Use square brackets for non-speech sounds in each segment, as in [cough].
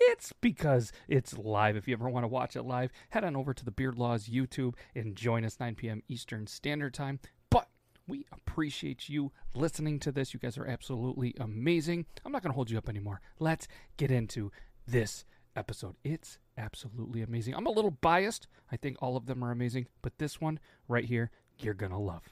it's because it's live. If you ever want to watch it live, head on over to the Beard Laws YouTube and join us 9 p.m. Eastern Standard Time. But we appreciate you listening to this. You guys are absolutely amazing. I'm not going to hold you up anymore. Let's get into this episode. It's absolutely amazing. I'm a little biased. I think all of them are amazing, but this one right here, you're going to love.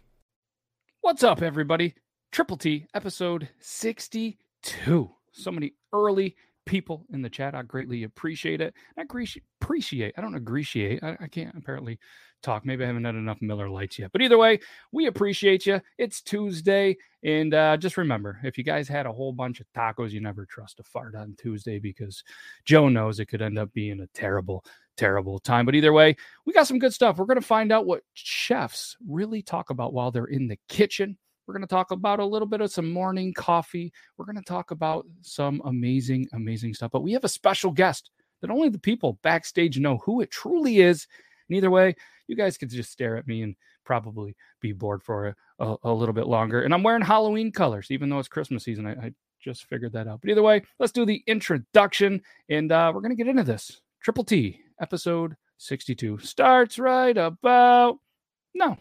What's up, everybody? Triple T, episode 62. So many early people in the chat. I greatly appreciate it. I appreciate, appreciate. I don't appreciate. I, I can't apparently talk. Maybe I haven't had enough Miller Lites yet. But either way, we appreciate you. It's Tuesday, and uh, just remember, if you guys had a whole bunch of tacos, you never trust a fart on Tuesday because Joe knows it could end up being a terrible, terrible time. But either way, we got some good stuff. We're going to find out what chefs really talk about while they're in the kitchen. We're going to talk about a little bit of some morning coffee. We're going to talk about some amazing, amazing stuff. But we have a special guest that only the people backstage know who it truly is. And either way, you guys could just stare at me and probably be bored for a, a, a little bit longer. And I'm wearing Halloween colors, even though it's Christmas season. I, I just figured that out. But either way, let's do the introduction and uh, we're going to get into this. Triple T, episode 62, starts right about no,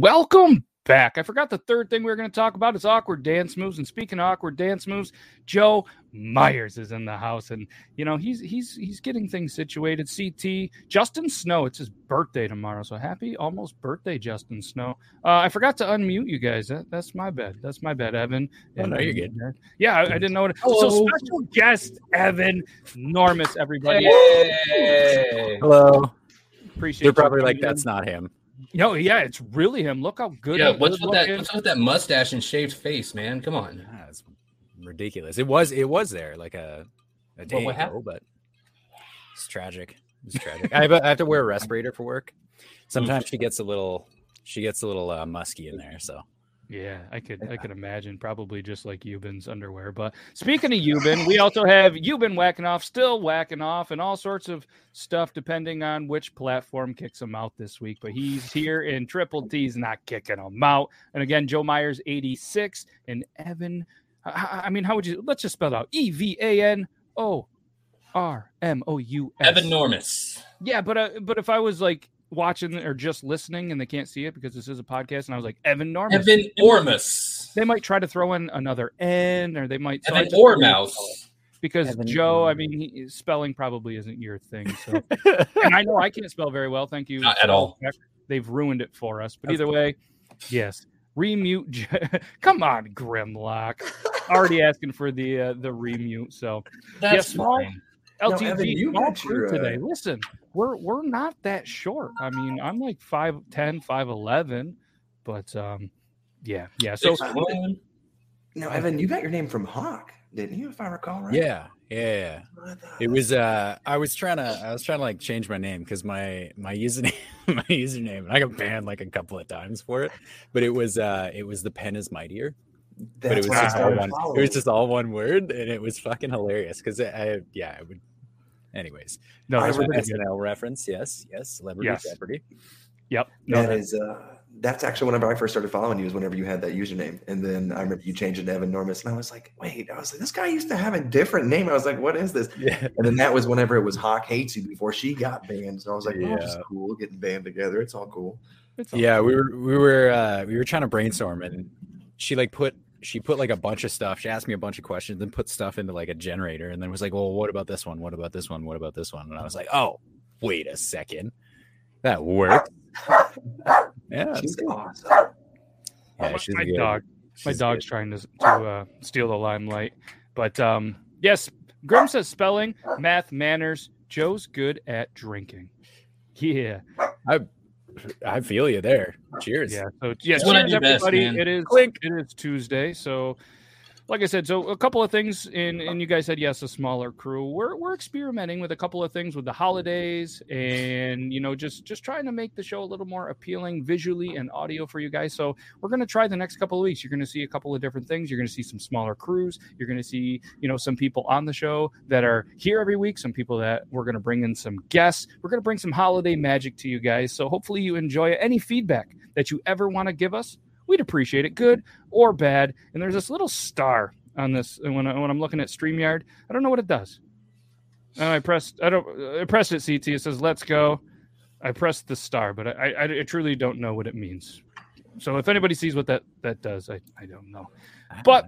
Welcome back. I forgot the third thing we were going to talk about is awkward dance moves. And speaking of awkward dance moves, Joe Myers is in the house, and you know he's he's he's getting things situated. CT Justin Snow. It's his birthday tomorrow, so happy almost birthday, Justin Snow. Uh, I forgot to unmute you guys. That, that's my bad. That's my bad, Evan. Oh, no, you're good. Yeah, I, I didn't know it. Hello. So special guest Evan Normus, everybody. Hello. Appreciate They're probably like, in. that's not him. No, yeah, it's really him. Look how good. Yeah, what's with that? What's with that mustache and shaved face, man? Come on. Ah, it's ridiculous. It was it was there like a a day what ago, but it's tragic. It's tragic. I, have a, I have to wear a respirator for work. Sometimes she gets a little she gets a little uh, musky in there. So Yeah, I could I could imagine probably just like Euban's underwear. But [laughs] speaking of Euban, we also have Euban whacking off, still whacking off, and all sorts of stuff depending on which platform kicks him out this week. But he's here in Triple T's not kicking him out. And again, Joe Myers 86 and Evan I, I mean, how would you? Let's just spell it out: E V A N O R M O U S. Evan Normus. Yeah, but uh, but if I was like watching or just listening and they can't see it because this is a podcast, and I was like Evan Normus, Evan Ormus. they might try to throw in another N, or they might so I Evan just- Ormouse. because Evan Joe, I mean, he, spelling probably isn't your thing. So, [laughs] and I know I can't spell very well. Thank you Not at all. They've ruined it for us. But either way, yes, remute. J- [laughs] Come on, Grimlock. Already [laughs] asking for the uh, the remute. So That's Yeah, small- fine. Now, LTG Evan, you small got crew your, uh, today. Listen, we're we're not that short. I mean, I'm like 5'10", 5'11", but um, yeah, yeah. So Six one. Now, Evan, you got your name from Hawk, didn't you? If I recall right. Yeah, yeah. I It was uh I was trying to I was trying to like change my name because my my username [laughs] my username and I got banned like a couple of times for it, but it was uh it was the pen is mightier. but it That's was just all started one it was just all one word and it was fucking hilarious because I yeah I would anyways. no, I that's would- pretty good. SNL reference, yes, yes, celebrity Yes. Jeopardy. Yep. No, That that- is uh that's actually whenever I first started following you is whenever you had that username. And then I remember you changed it to Evan Normus. And I was like, wait, I was like, this guy used to have a different name. I was like, what is this? [laughs] Yeah. And then that was whenever it was Hawk Hates You before she got banned. So I was like, oh, just Yeah. cool getting banned together. It's all cool. it's all Yeah, cool. we were we were uh we were trying to brainstorm and she like put she put like a bunch of stuff. She asked me a bunch of questions, then put stuff into like a generator, and then was like, "Well, what about this one? What about this one? What about this one?" And I was like, "Oh, wait a second, that worked." [laughs] Yeah, She's it's- awesome. yeah, my, she's my good. dog. My dog's good. trying to to uh, steal the limelight. But um, yes, Grim says spelling, math, manners. Joe's good at drinking. Yeah, I feel you there. Cheers. yeah. So yes, It's cheers, do best, everybody. it is Clink. it is Tuesday, so like I said, so a couple of things, and uh-huh. and you guys said yes, a smaller crew. We're we're experimenting with a couple of things with the holidays, and you know, just just trying to make the show a little more appealing visually and audio for you guys. So we're gonna try the next couple of weeks. You're gonna see a couple of different things. You're gonna see some smaller crews. You're gonna see you know some people on the show that are here every week. Some people that we're gonna bring in some guests. We're gonna bring some holiday magic to you guys. So hopefully you enjoy it. Any feedback that you ever want to give us, we'd appreciate it, good or bad. And there's this little star on this and when I, when I'm looking at Streamyard. I don't know what it does. And I pressed I don't I pressed it CT. It says let's go. I pressed the star, but I, I, I truly don't know what it means. So if anybody sees what that that does, I, I don't know. But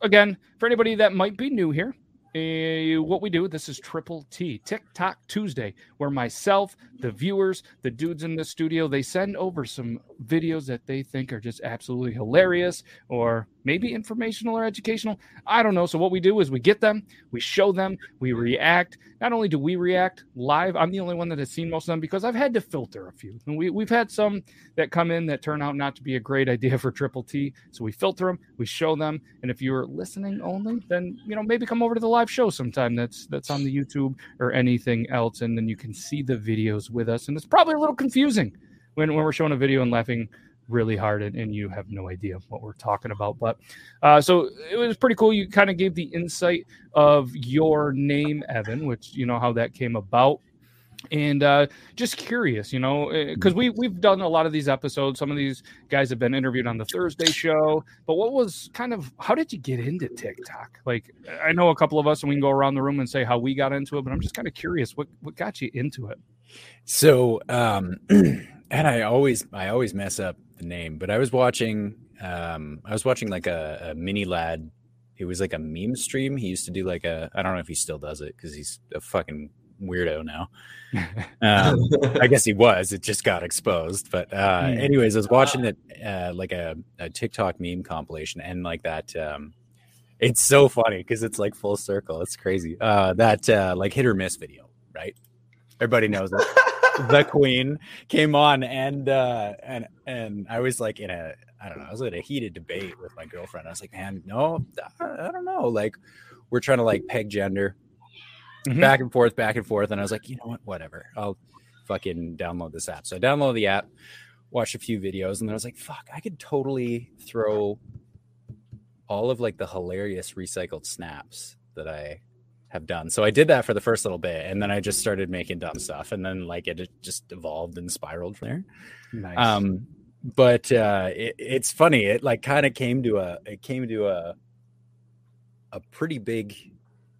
again, for anybody that might be new here, uh, what we do, this is Triple T, TikTok Tuesday, where myself, the viewers, the dudes in the studio, they send over some videos that they think are just absolutely hilarious or maybe informational or educational. I don't know. So what we do is we get them, we show them, we react. Not only do we react live, I'm the only one that has seen most of them because I've had to filter a few. And we, we've had some that come in that turn out not to be a great idea for Triple T. So we filter them, we show them, and if you're listening only, then you know maybe come over to the live show sometime. That's that's on the YouTube or anything else, and then you can see the videos with us. And it's probably a little confusing when when we're showing a video and laughing really hard and, and you have no idea what we're talking about but uh, so it was pretty cool you kind of gave the insight of your name evan which you know how that came about and uh, just curious, you know, because we we've done a lot of these episodes. Some of these guys have been interviewed on the Thursday show. But what was kind of how did you get into TikTok? Like, I know a couple of us, and we can go around the room and say how we got into it. But I'm just kind of curious, what what got you into it? So, um, [clears throat] and I always, I always mess up the name, but I was watching, um, I was watching like a, a MiniLadd. It was like a meme stream. He used to do like a, I don't know if he still does it because he's a fucking weirdo now. [laughs] Um, I guess he [laughs] was. It just got exposed. But uh, Hmm. anyways, I was watching it uh, like a, a TikTok meme compilation, and like that. Um, it's so funny because it's like full circle. It's crazy. Uh, that uh, like hit or miss video, right? Everybody knows it. [laughs] the queen came on and uh and and i was like in a i don't know i was in a heated debate with my girlfriend. I was like man no i, don't know like we're trying to like peg gender. Mhm. back and forth back and forth and i was like you know what? Whatever. I'll fucking download this app. So i downloaded the app watched a few videos and then i was like fuck i could totally throw all of like the hilarious recycled snaps that i have done. So I did that for the first little bit, and then I just started making dumb stuff, and then like it, just evolved and spiraled from there. Nice. Um, but uh, it, it's funny. It like kind of came to a it came to a a pretty big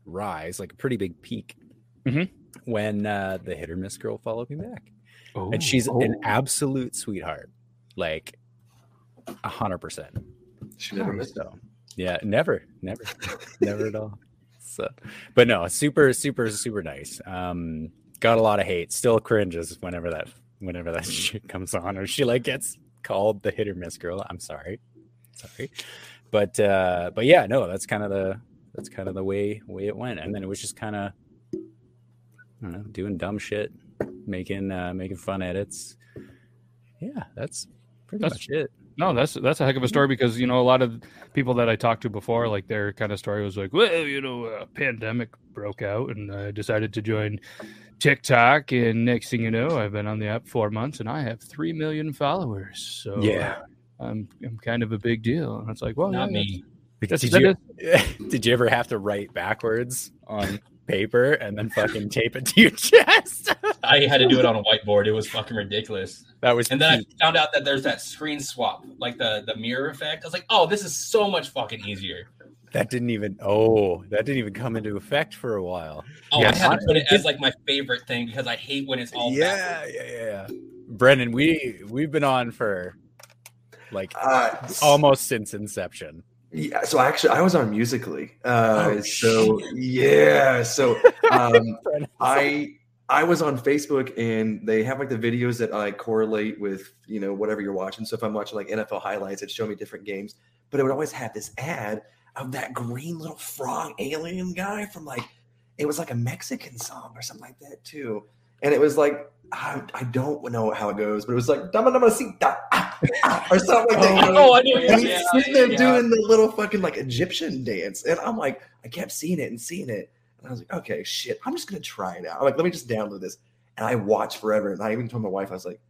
rise, like a pretty big peak, Mhm. when uh, the hit or miss girl followed me back, Oh, and she's an oh. absolute sweetheart, like a hundred percent. She never missed. So yeah, never, never, never at all. So, but no, super, super, super nice. Um, got a lot of hate. Still cringes whenever that, whenever that [laughs] shit comes on, or she like gets called the hit or miss girl. I'm sorry, sorry, but uh, but yeah, no, that's kind of the that's kind of the way way it went, and then it was just kind of, I don't know, doing dumb shit, making uh, making fun edits. Yeah, that's pretty That's- much it. No, that's that's a heck of a story because you know a lot of people that I talked to before, like their kind of story was like, well, you know, a pandemic broke out and I decided to join TikTok, and next thing you know, I've been on the app four months and I have three million followers. So uh, Yeah. I'm I'm kind of a big deal. And it's like, well, Not yeah, me. That's, did that you is- [laughs] did you ever have to write backwards on paper and then fucking tape it to your [laughs] chest? I had to do it on a whiteboard. It was fucking ridiculous. that was And then I found out that there's that screen swap, like the the mirror effect. I was like, oh, this is so much fucking easier. that didn't even oh that didn't even come into effect for a while. Oh, Yes. I had to put it as like my favorite thing because I hate when it's all yeah, backwards. yeah, yeah, yeah. Brendan, we we've been on for like Uh, almost since inception. Yeah, so actually, I was on Musically. Uh, Oh, so shit. yeah, so um, [laughs] Brendan, I I was on Facebook and they have like the videos that I correlate with you know whatever you're watching. So if I'm watching like NFL highlights, it'd show me different games, but it would always have this ad of that green little frog alien guy from like it was like a Mexican song or something like that too. And it was like I, I don't know how it goes, but it was like "Dama Mamacita," ah, ah, or something like that. Oh, I know. And he's sitting there doing the little fucking like Egyptian dance. And I'm like, I kept seeing it and seeing it. And I was like, okay, shit, I'm just gonna try it out. I'm like, let me just download this. And I watched forever. And I even told my wife, I was like,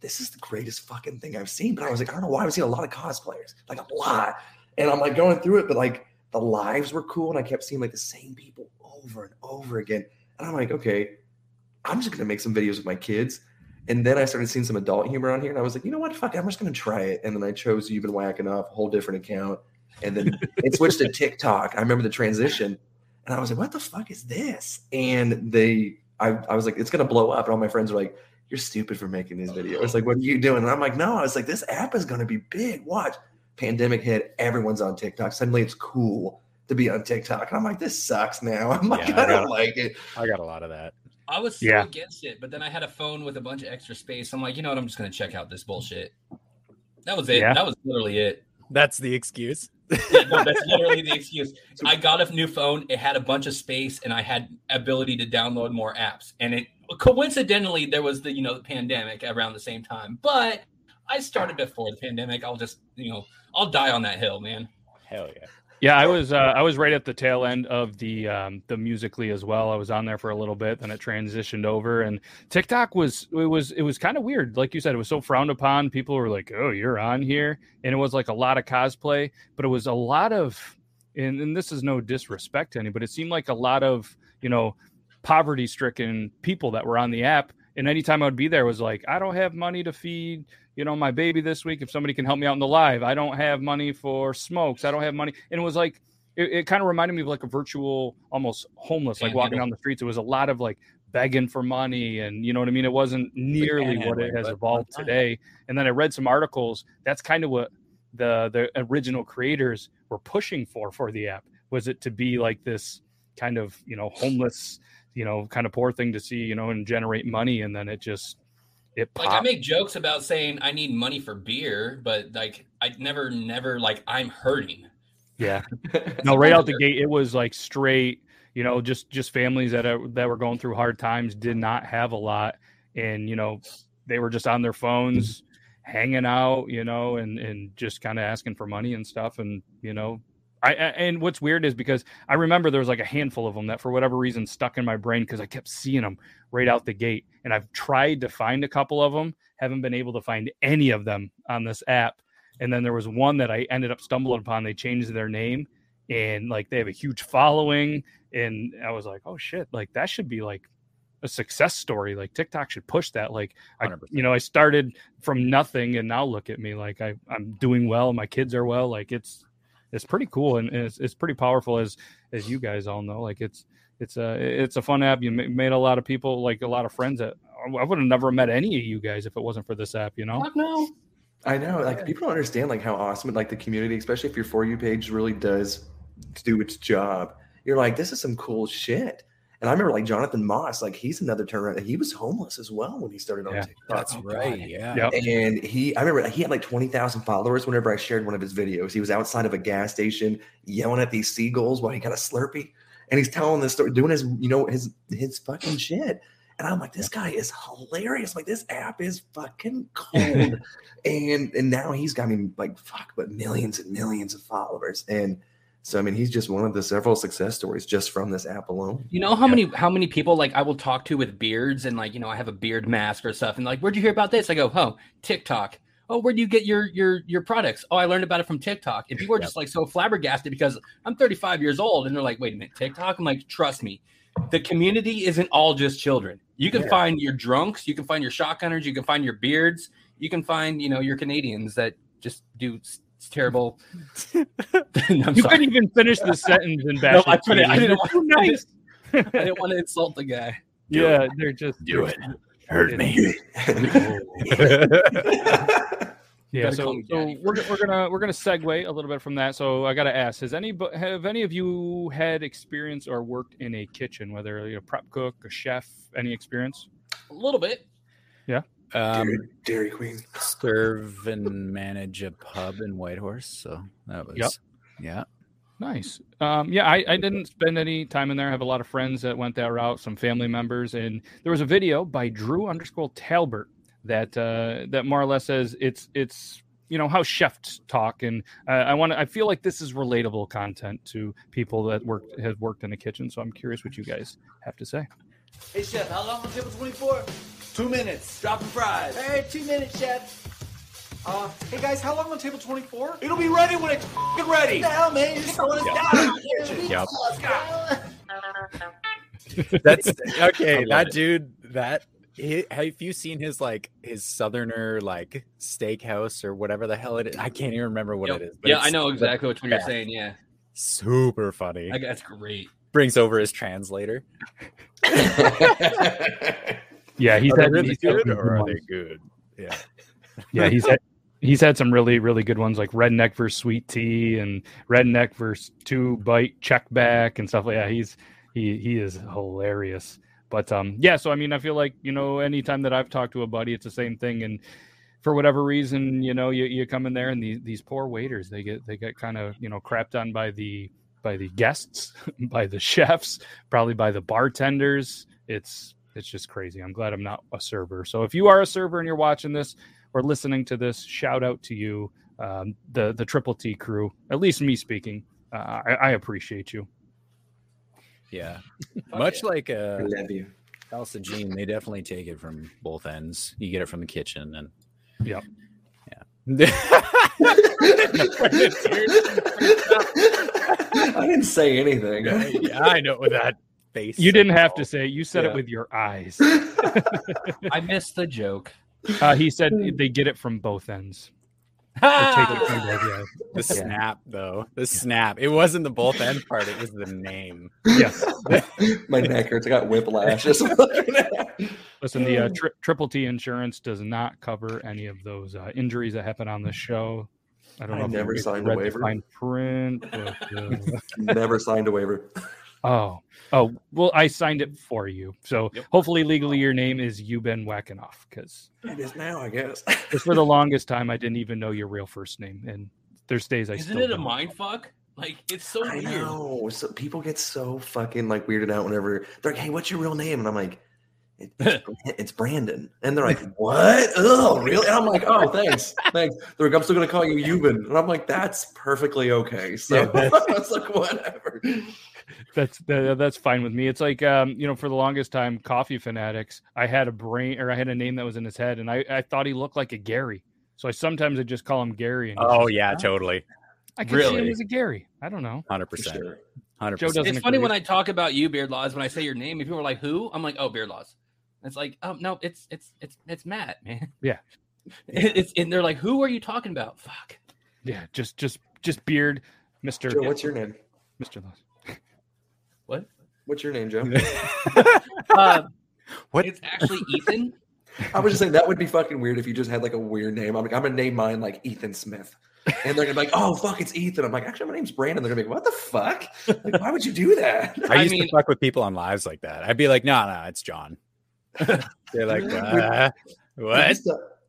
this is the greatest fucking thing I've seen. But I was like, I don't know why I've seen a lot of cosplayers, like a lot. And I'm like going through it, but like the lives were cool. And I kept seeing like the same people over and over again. And I'm like, okay, I'm just gonna make some videos with my kids. And then I started seeing some adult humor on here, and I was like, you know what? Fuck, I'm just gonna try it. And then I chose You've Been Whacking Off, a whole different account. And then it switched to TikTok. I remember the transition, and I was like, what the fuck is this? And they, I, I was like, it's gonna blow up. And all my friends were like, you're stupid for making these videos. Like, what are you doing? And I'm like, no, I was like, this app is gonna be big. Watch. Pandemic hit, everyone's on TikTok. Suddenly it's cool to be on TikTok. And I'm like, this sucks now. [laughs] I'm like, Yeah, I I don't got- like it. I got a lot of that. I was so Yeah. against it, but then I had a phone with a bunch of extra space. I'm like, you know what? I'm just gonna check out this bullshit. That was it. Yeah. That was literally it. That's the excuse. Yeah, [laughs] no, that's literally the excuse. [laughs] I got a new phone. It had a bunch of space, and I had ability to download more apps. And it coincidentally there was the you know the pandemic around the same time. But I started before the pandemic. I'll just you know I'll die on that hill, man. Hell yeah. Yeah, I was uh, I was right at the tail end of the um, the musically as well. I was on there for a little bit, then it transitioned over, and TikTok was it was it was kind of weird. Like you said, it was so frowned upon. People were like, "Oh, you're on here," and it was like a lot of cosplay, but it was a lot of, and, and this is no disrespect to any, but it seemed like a lot of you know poverty stricken people that were on the app. And anytime I would be there, was like, I don't have money to feed you know, my baby this week. If somebody can help me out in the live, I don't have money for smokes. I don't have money. And it was like, it, it kind of reminded me of like a virtual, almost homeless, like walking down the streets. It was a lot of like begging for money. And you know what I mean? It wasn't nearly what it has evolved today. And then I read some articles. That's kind of what the, the original creators were pushing for, for the app. Was it to be like this kind of, you know, homeless, you know, kind of poor thing to see, you know, and generate money. And then it just, it Like I make jokes about saying I need money for beer, but like I never, never like I'm hurting. Yeah. [laughs] No, right out the gate, it was like straight, you know, just just families that are, that were going through hard times did not have a lot, and you know, they were just on their phones, hanging out, you know, and and just kind of asking for money and stuff, and you know, I I- and what's weird is because I remember there was like a handful of them that for whatever reason stuck in my brain because I kept seeing them right out the gate, and I've tried to find a couple of them, haven't been able to find any of them on this app and then there was one that I ended up stumbling upon. They changed their name, and like they have a huge following, and I was like, oh shit, like that should be like a success story. Like TikTok should push that. Like I, 100%. you know, I started from nothing, and now look at me, like I I'm doing well, my kids are well. Like it's it's pretty cool and it's, it's pretty powerful as as you guys all know. Like it's it's a it's a fun app. You made a lot of people like a lot of friends that I would have never met any of you guys if it wasn't for this app. You know? Fuck no. I know, like people don't understand like how awesome like the community, especially if your for you page really does do its job. You're like, this is some cool shit. And I remember like Jonathan Moss, like he's another turnaround. He was homeless as well when he started on Yeah. TikTok. That's Oh, right. God. Yeah. And he, I remember he had like 20,000 followers whenever I shared one of his videos. He was outside of a gas station yelling at these seagulls while he got a Slurpee. And he's telling this story, doing his, you know, his, his fucking shit. And I'm like, this guy is hilarious. Like, this app is fucking cold. [laughs] and and now he's got me like, fuck, but millions and millions of followers. And so, I mean, he's just one of the several success stories just from this app alone. You know how many how many people like I will talk to with beards and like you know I have a beard mask or stuff and like where'd you hear about this? I go, oh TikTok. Oh, where do you get your your your products? Oh, I learned about it from TikTok. And people are Yep. just like so flabbergasted because I'm 35 years old and they're like, wait a minute, TikTok? I'm like, trust me, the community isn't all just children. You can Yeah. find your drunks, you can find your shotgunners, you can find your beards, you can find you know your Canadians that just do s- terrible. [laughs] [laughs] I'm You sorry. couldn't even finish the sentence in bash. [laughs] No. I couldn't. I didn't want Too nice. I didn't want to insult the guy. Yeah, they're just Do it. Hurt me. Yeah, so, so we're, we're gonna we're gonna segue a little bit from that. So I gotta ask: Has any have any of you had experience or worked in a kitchen, whether you're a prep cook, a chef, any experience? A little bit. Um, Dairy, Dairy Queen. serve and manage a pub in Whitehorse. So that was, Yep. yeah. Nice. Um, yeah, I, I didn't spend any time in there. I have a lot of friends that went that route, some family members, and there was a video by Drew underscore Talbert that uh, that more or less says it's it's you know how chefs talk, and uh, I want to. I feel like this is relatable content to people that work have worked in the kitchen. So I'm curious what you guys have to say. Hey, chef, how long on table 24? Two minutes. Dropping fries. Hey, two minutes, chef. Uh, hey guys, how long on table 24? It'll be ready when it's f***ing ready. What the hell, man? You're just throwing us down in. Yep. Let's go. That's okay. That it. dude, that he, have you seen his like his southerner like steakhouse or whatever the hell it is? I can't even remember what Yep. it is. but yeah, I know exactly what you're saying. Yeah, Super funny. I, that's great. Brings over his translator. [laughs] [laughs] Yeah, he's are they had really he's good some or are ones. they good? Yeah. [laughs] yeah, he's had he's had some really really good ones like redneck versus sweet tea and redneck versus two bite check back and stuff like that. He's he he is hilarious. But um yeah, so I mean I feel like, you know, anytime that I've talked to a buddy, it's the same thing and for whatever reason, you know, you, you come in there and these these poor waiters, they get they get kind of, you know, crapped on by the by the guests, [laughs] by the chefs, probably by the bartenders. It's it's just crazy. I'm glad I'm not a server. So if you are a server and you're watching this or listening to this, shout out to you, um, the the Triple T crew. At least me speaking, uh, I, I appreciate you. Yeah. Fuck [laughs] Much yeah. like I uh love you. House Gene, they definitely take it from both ends. You get it from the kitchen and Yep. yeah. [laughs] I didn't say anything. [laughs] yeah, I know with that face. You didn't have to say it. You said Yeah. it with your eyes. [laughs] I missed the joke. Uh, he said they get it from both ends. They take it from [laughs] both ends. The snap though. The snap. It wasn't the both end part, it was the name. Yes. [laughs] My neck hurts. I got whiplash. Just looking at it. Listen, the uh, tri- Triple T insurance does not cover any of those uh, injuries that happen on the show. I don't I know. never signed a waiver. fine print. But, uh, Never signed a waiver. oh, oh. Well, I signed it for you, so Yep. hopefully, legally, your name is Euben Wackenoff because It is now, I guess. Because for the [laughs] longest time, I didn't even know your real first name, and there's days I Isn't still it a don't. mind fuck? Like it's so I weird. know. So people get so fucking like weirded out whenever they're like, "Hey, what's your real name?" And I'm like, "It- "It's, [laughs] it's Brandon." And they're like, "What? Oh, really?" And I'm like, "Oh, thanks, thanks." They're like, "I'm still gonna call you Euban," and I'm like, "That's perfectly okay." So Yeah, [laughs] that's- I was like, "Whatever." That's that, that's fine with me. It's like um, you know, for the longest time, coffee fanatics. I had a brain or I had a name that was in his head, and I, I thought he looked like a Gary. So I sometimes I just call him Gary. And he's Oh just- yeah, totally. I can see him as a Gary. I don't know. Hundred percent. sure. Hundred Joe percent. doesn't It's funny when I talk about you, Beard Laws. When I say your name, if people are like, "Who?" I'm like, "Oh, Beard Laws." It's like, "Oh no, it's it's it's it's Matt, man." Yeah. [laughs] It's and they're like, "Who are you talking about?" Fuck. Yeah, just just just beard. Mr. Joe, what's your name? Mr. What? What's your name, Joe? [laughs] [laughs] Uh, What? It's actually Ethan. I was just saying that would be fucking weird if you just had like a weird name. I'm like, I'm gonna name mine like Ethan Smith. And they're gonna be like, oh fuck, it's Ethan. I'm like, actually, my name's Brandon. They're gonna be like, what the fuck? Like, why would you do that? I I used mean- to fuck with people on lives like that. I'd be like, no, no, it's John. [laughs] They're like, uh, I what?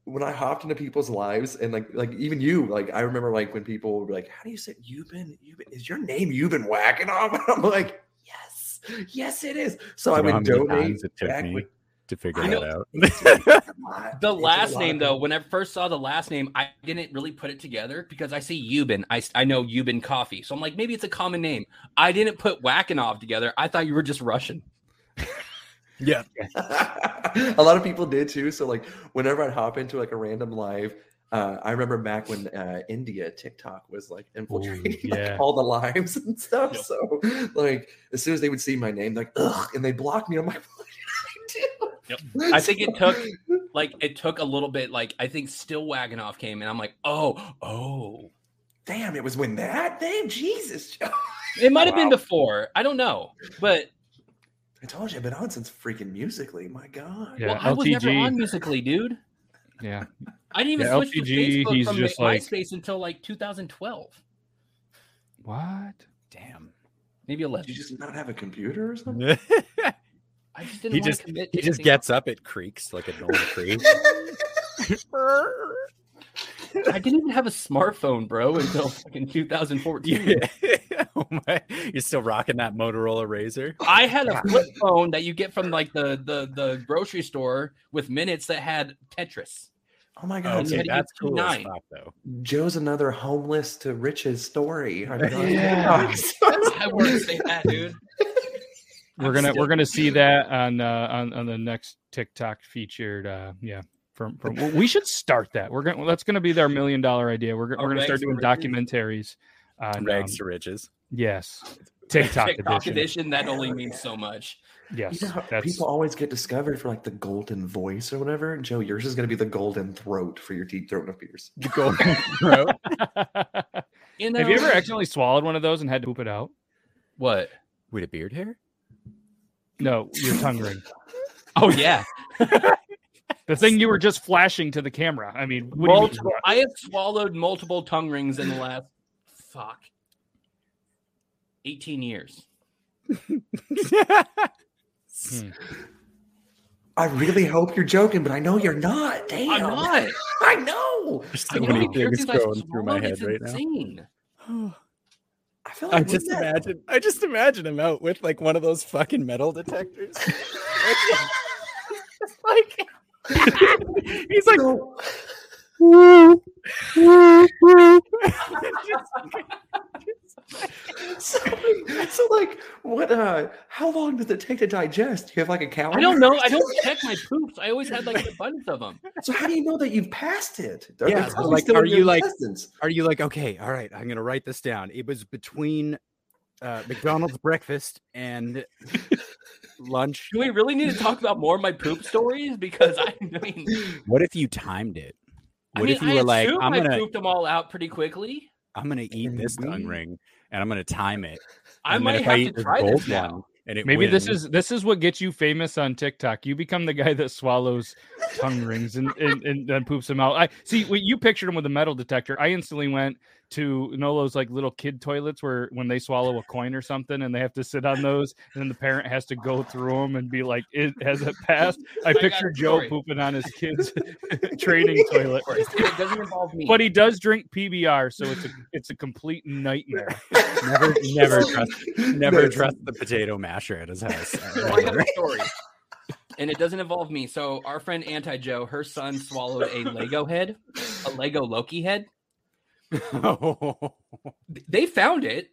when I hopped into people's lives and like like even you, like I remember like when people would be like, How do you say you've been you've been is your name you've been whacking off? [laughs] And I'm like, Yes, yes, it is. So I You know how would donate it took back me when- to figure I that know. out. [laughs] It's a. The It's last name, though, when I first saw the last name, I didn't really put it together because I see Euban. I, I know Euban Coffee. So I'm like, maybe it's a common name. I didn't put Wackenov together. I thought you were just Russian. Yeah. [laughs] a lot of people did too. So like whenever I'd hop into like a random live, uh, I remember back when uh, India TikTok was like infiltrating [laughs] like, yeah. all the lives and stuff. So like as soon as they would see my name, like ugh, and they blocked me. I'm like, what did I do? Yep. [laughs] I think it took like it took a little bit. Like I think still Waganoff came, and I'm like, oh, oh, Damn, it was when that name, Jesus. It might have been before. I don't know, but I told you I've been on since freaking musically. My God. Yeah, well, I was never on Musically, dude. Yeah. I didn't even Yeah, switch to LTG, Facebook he's from just my- like- MySpace until like 2012, What? Damn. maybe Did 11. you just not have a computer or something? he [laughs] I just didn't He want just- to commit. just anything. gets up, it creaks like a normal tree. [laughs] [laughs] [laughs] I didn't even have a smartphone, bro, until fucking 2014. [laughs] oh my. You're still rocking that Motorola RAZR? I had a flip phone that you get from like the the the grocery store with minutes that had Tetris. Oh my God. Okay, that's cool as though. Joe's another homeless to riches story. [laughs] I mean, Yeah. I want to say that, dude. We're gonna we're gonna see that on uh on, on the next TikTok featured uh yeah from from we should start that we're gonna that's gonna be their million dollar idea we're, gonna we're Oh, gonna start doing documentaries on Rags um, to riches. yes TikTok, TikTok edition. edition. That only means so much. yes You know that's people always get discovered for like the golden voice or whatever. Joe, yours is going to be the golden throat for your deep throat of beers. [laughs] The golden throat. [laughs] You know, have you ever accidentally swallowed one of those and had to poop it out what? With a beard hair? no your tongue ring Oh yeah, [laughs] the thing you were just flashing to the camera I mean what do you mean? multiple. I have swallowed multiple tongue rings in the last fuck eighteen years. Hmm. [laughs] I really hope you're joking, but I know you're not. Damn. I'm not. [laughs] I know. There's I so know many things going through my head it's right now. I feel like I just that- imagine I just imagine him out with like one of those fucking metal detectors. [laughs] like [laughs] he's like so, [laughs] so like what uh how long does it take to digest? Do you have like a calendar? I don't know. I don't check my poops. I always had like a [laughs] bunch of them. So how do you know that you've passed it? Are Yeah, so, like, are in your you, like- intestines? Are you like, okay, all right, I'm gonna write this down. It was between uh, McDonald's breakfast and lunch. Do we really need to talk about more of my poop stories? Because I [laughs] mean, What if you timed it? I What mean, if you I were like, I'm gonna pooped them all out pretty quickly. I'm gonna eat this tongue mm-hmm. ring and I'm gonna time it. I and might have eat to try this now. one and it Maybe this is this is what gets you famous on TikTok. You become the guy that swallows tongue rings and, and, and then poops them out. I see when you pictured him with a metal detector. I instantly went to know those like little kid toilets where when they swallow a coin or something and they have to sit on those and then the parent has to go through them and be like, "It has it passed?" [laughs] I got picture a Joe pooping on his [laughs] kid's [laughs] training toilet. It doesn't involve me. But he does drink PBR, so it's a it's a complete nightmare. never never trust never That's- trust the potato masher at his house. So I have a story. And it doesn't involve me. So our friend Auntie Joe, her son swallowed a Lego head, a Lego Loki head. [laughs] They found it.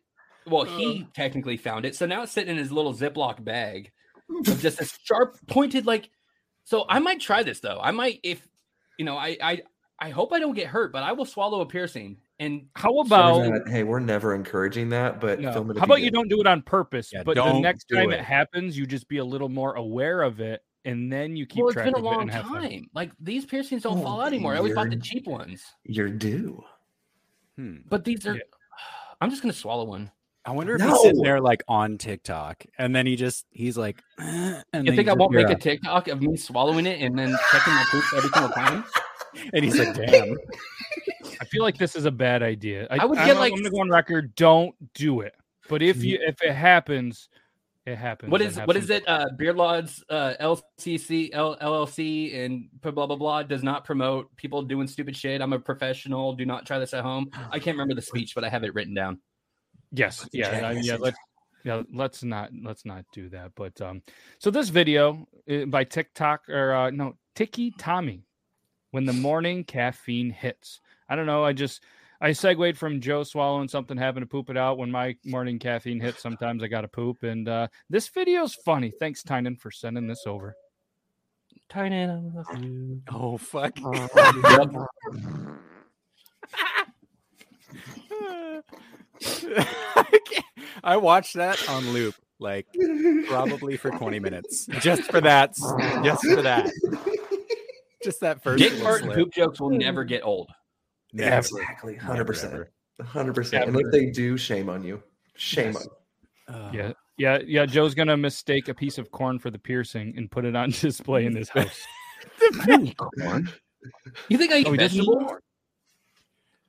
Well, he technically found it. So now it's sitting in his little Ziploc bag [laughs] of just a sharp pointed like so I might try this though. I might if you know, I I I hope I don't get hurt, but I will swallow a piercing. And How We're about not- hey, we're never encouraging that, but No. film it How about you did. don't do it on purpose, Yeah, but the next time it. it. happens, you just be a little more aware of it, and then you keep well, it's track been a of it long and time. Like these piercings don't Oh, fall out anymore. I always bought the cheap ones. You're due. Hmm. But these are Yeah. [sighs] I'm just gonna swallow one. I wonder if No. he's sitting there like on TikTok, and then he just he's like, "Eh," [clears throat] and You think I won't make yeah. a TikTok of me swallowing it and then checking my poop every single time? [laughs] And he's like, [laughs] damn. I feel like this is a bad idea. I, I would I'm get, gonna- like- I'm gonna go on record. Don't do it. But if you if it happens, it happens. What and is have what some- is it? Uh, Beard Laws, uh, LCC, L- LLC, and blah blah blah blah does not promote people doing stupid shit. I'm a professional. Do not try this at home. I can't remember the [gasps] speech, but I have it written down. Yes, yeah, uh, yeah. Let's yeah, let's not let's not do that. But um, so this video uh, by TikTok or uh, no Tiki Tommy, when the morning caffeine hits. I don't know. I just I segued from Joe swallowing something, having to poop it out. When my morning caffeine hits, sometimes I got to poop. And uh, this video's funny. Thanks, Tynan, for sending this over. Tynan, I love you. Oh fuck. I [laughs] [laughs] I watched that on loop, like probably for 20 minutes, just for that, just for that, [laughs] just that first. Dick little Martin slip. poop jokes will never get old. Never. Exactly. Hundred percent. ever. Hundred percent. And if they do, shame on you. Shame Yes. on Uh, Yeah, yeah, yeah. Joe's gonna mistake a piece of corn for the piercing and put it on [laughs] display in his house. [laughs] corn. You think I eat Oh, he doesn't eat vegetables?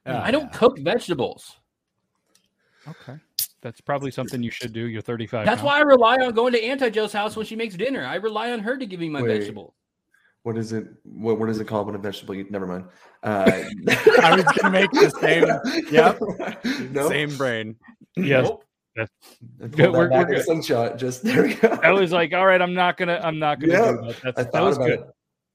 uh, I don't cook vegetables. Okay, that's probably something you should do. You're 35. That's now. why I rely on going to Auntie Joe's house when she makes dinner. I rely on her to give me my Wait. vegetables. What is it? What what is it called when a vegetable? You, never mind. Uh, [laughs] I was gonna make the same- yep. No. Same brain. Yes. Nope. And Good, we're- we're in a good. slingshot. Just there we go. I was like, all right, I'm not gonna, I'm not gonna Yeah, do that. That's, that was good. it.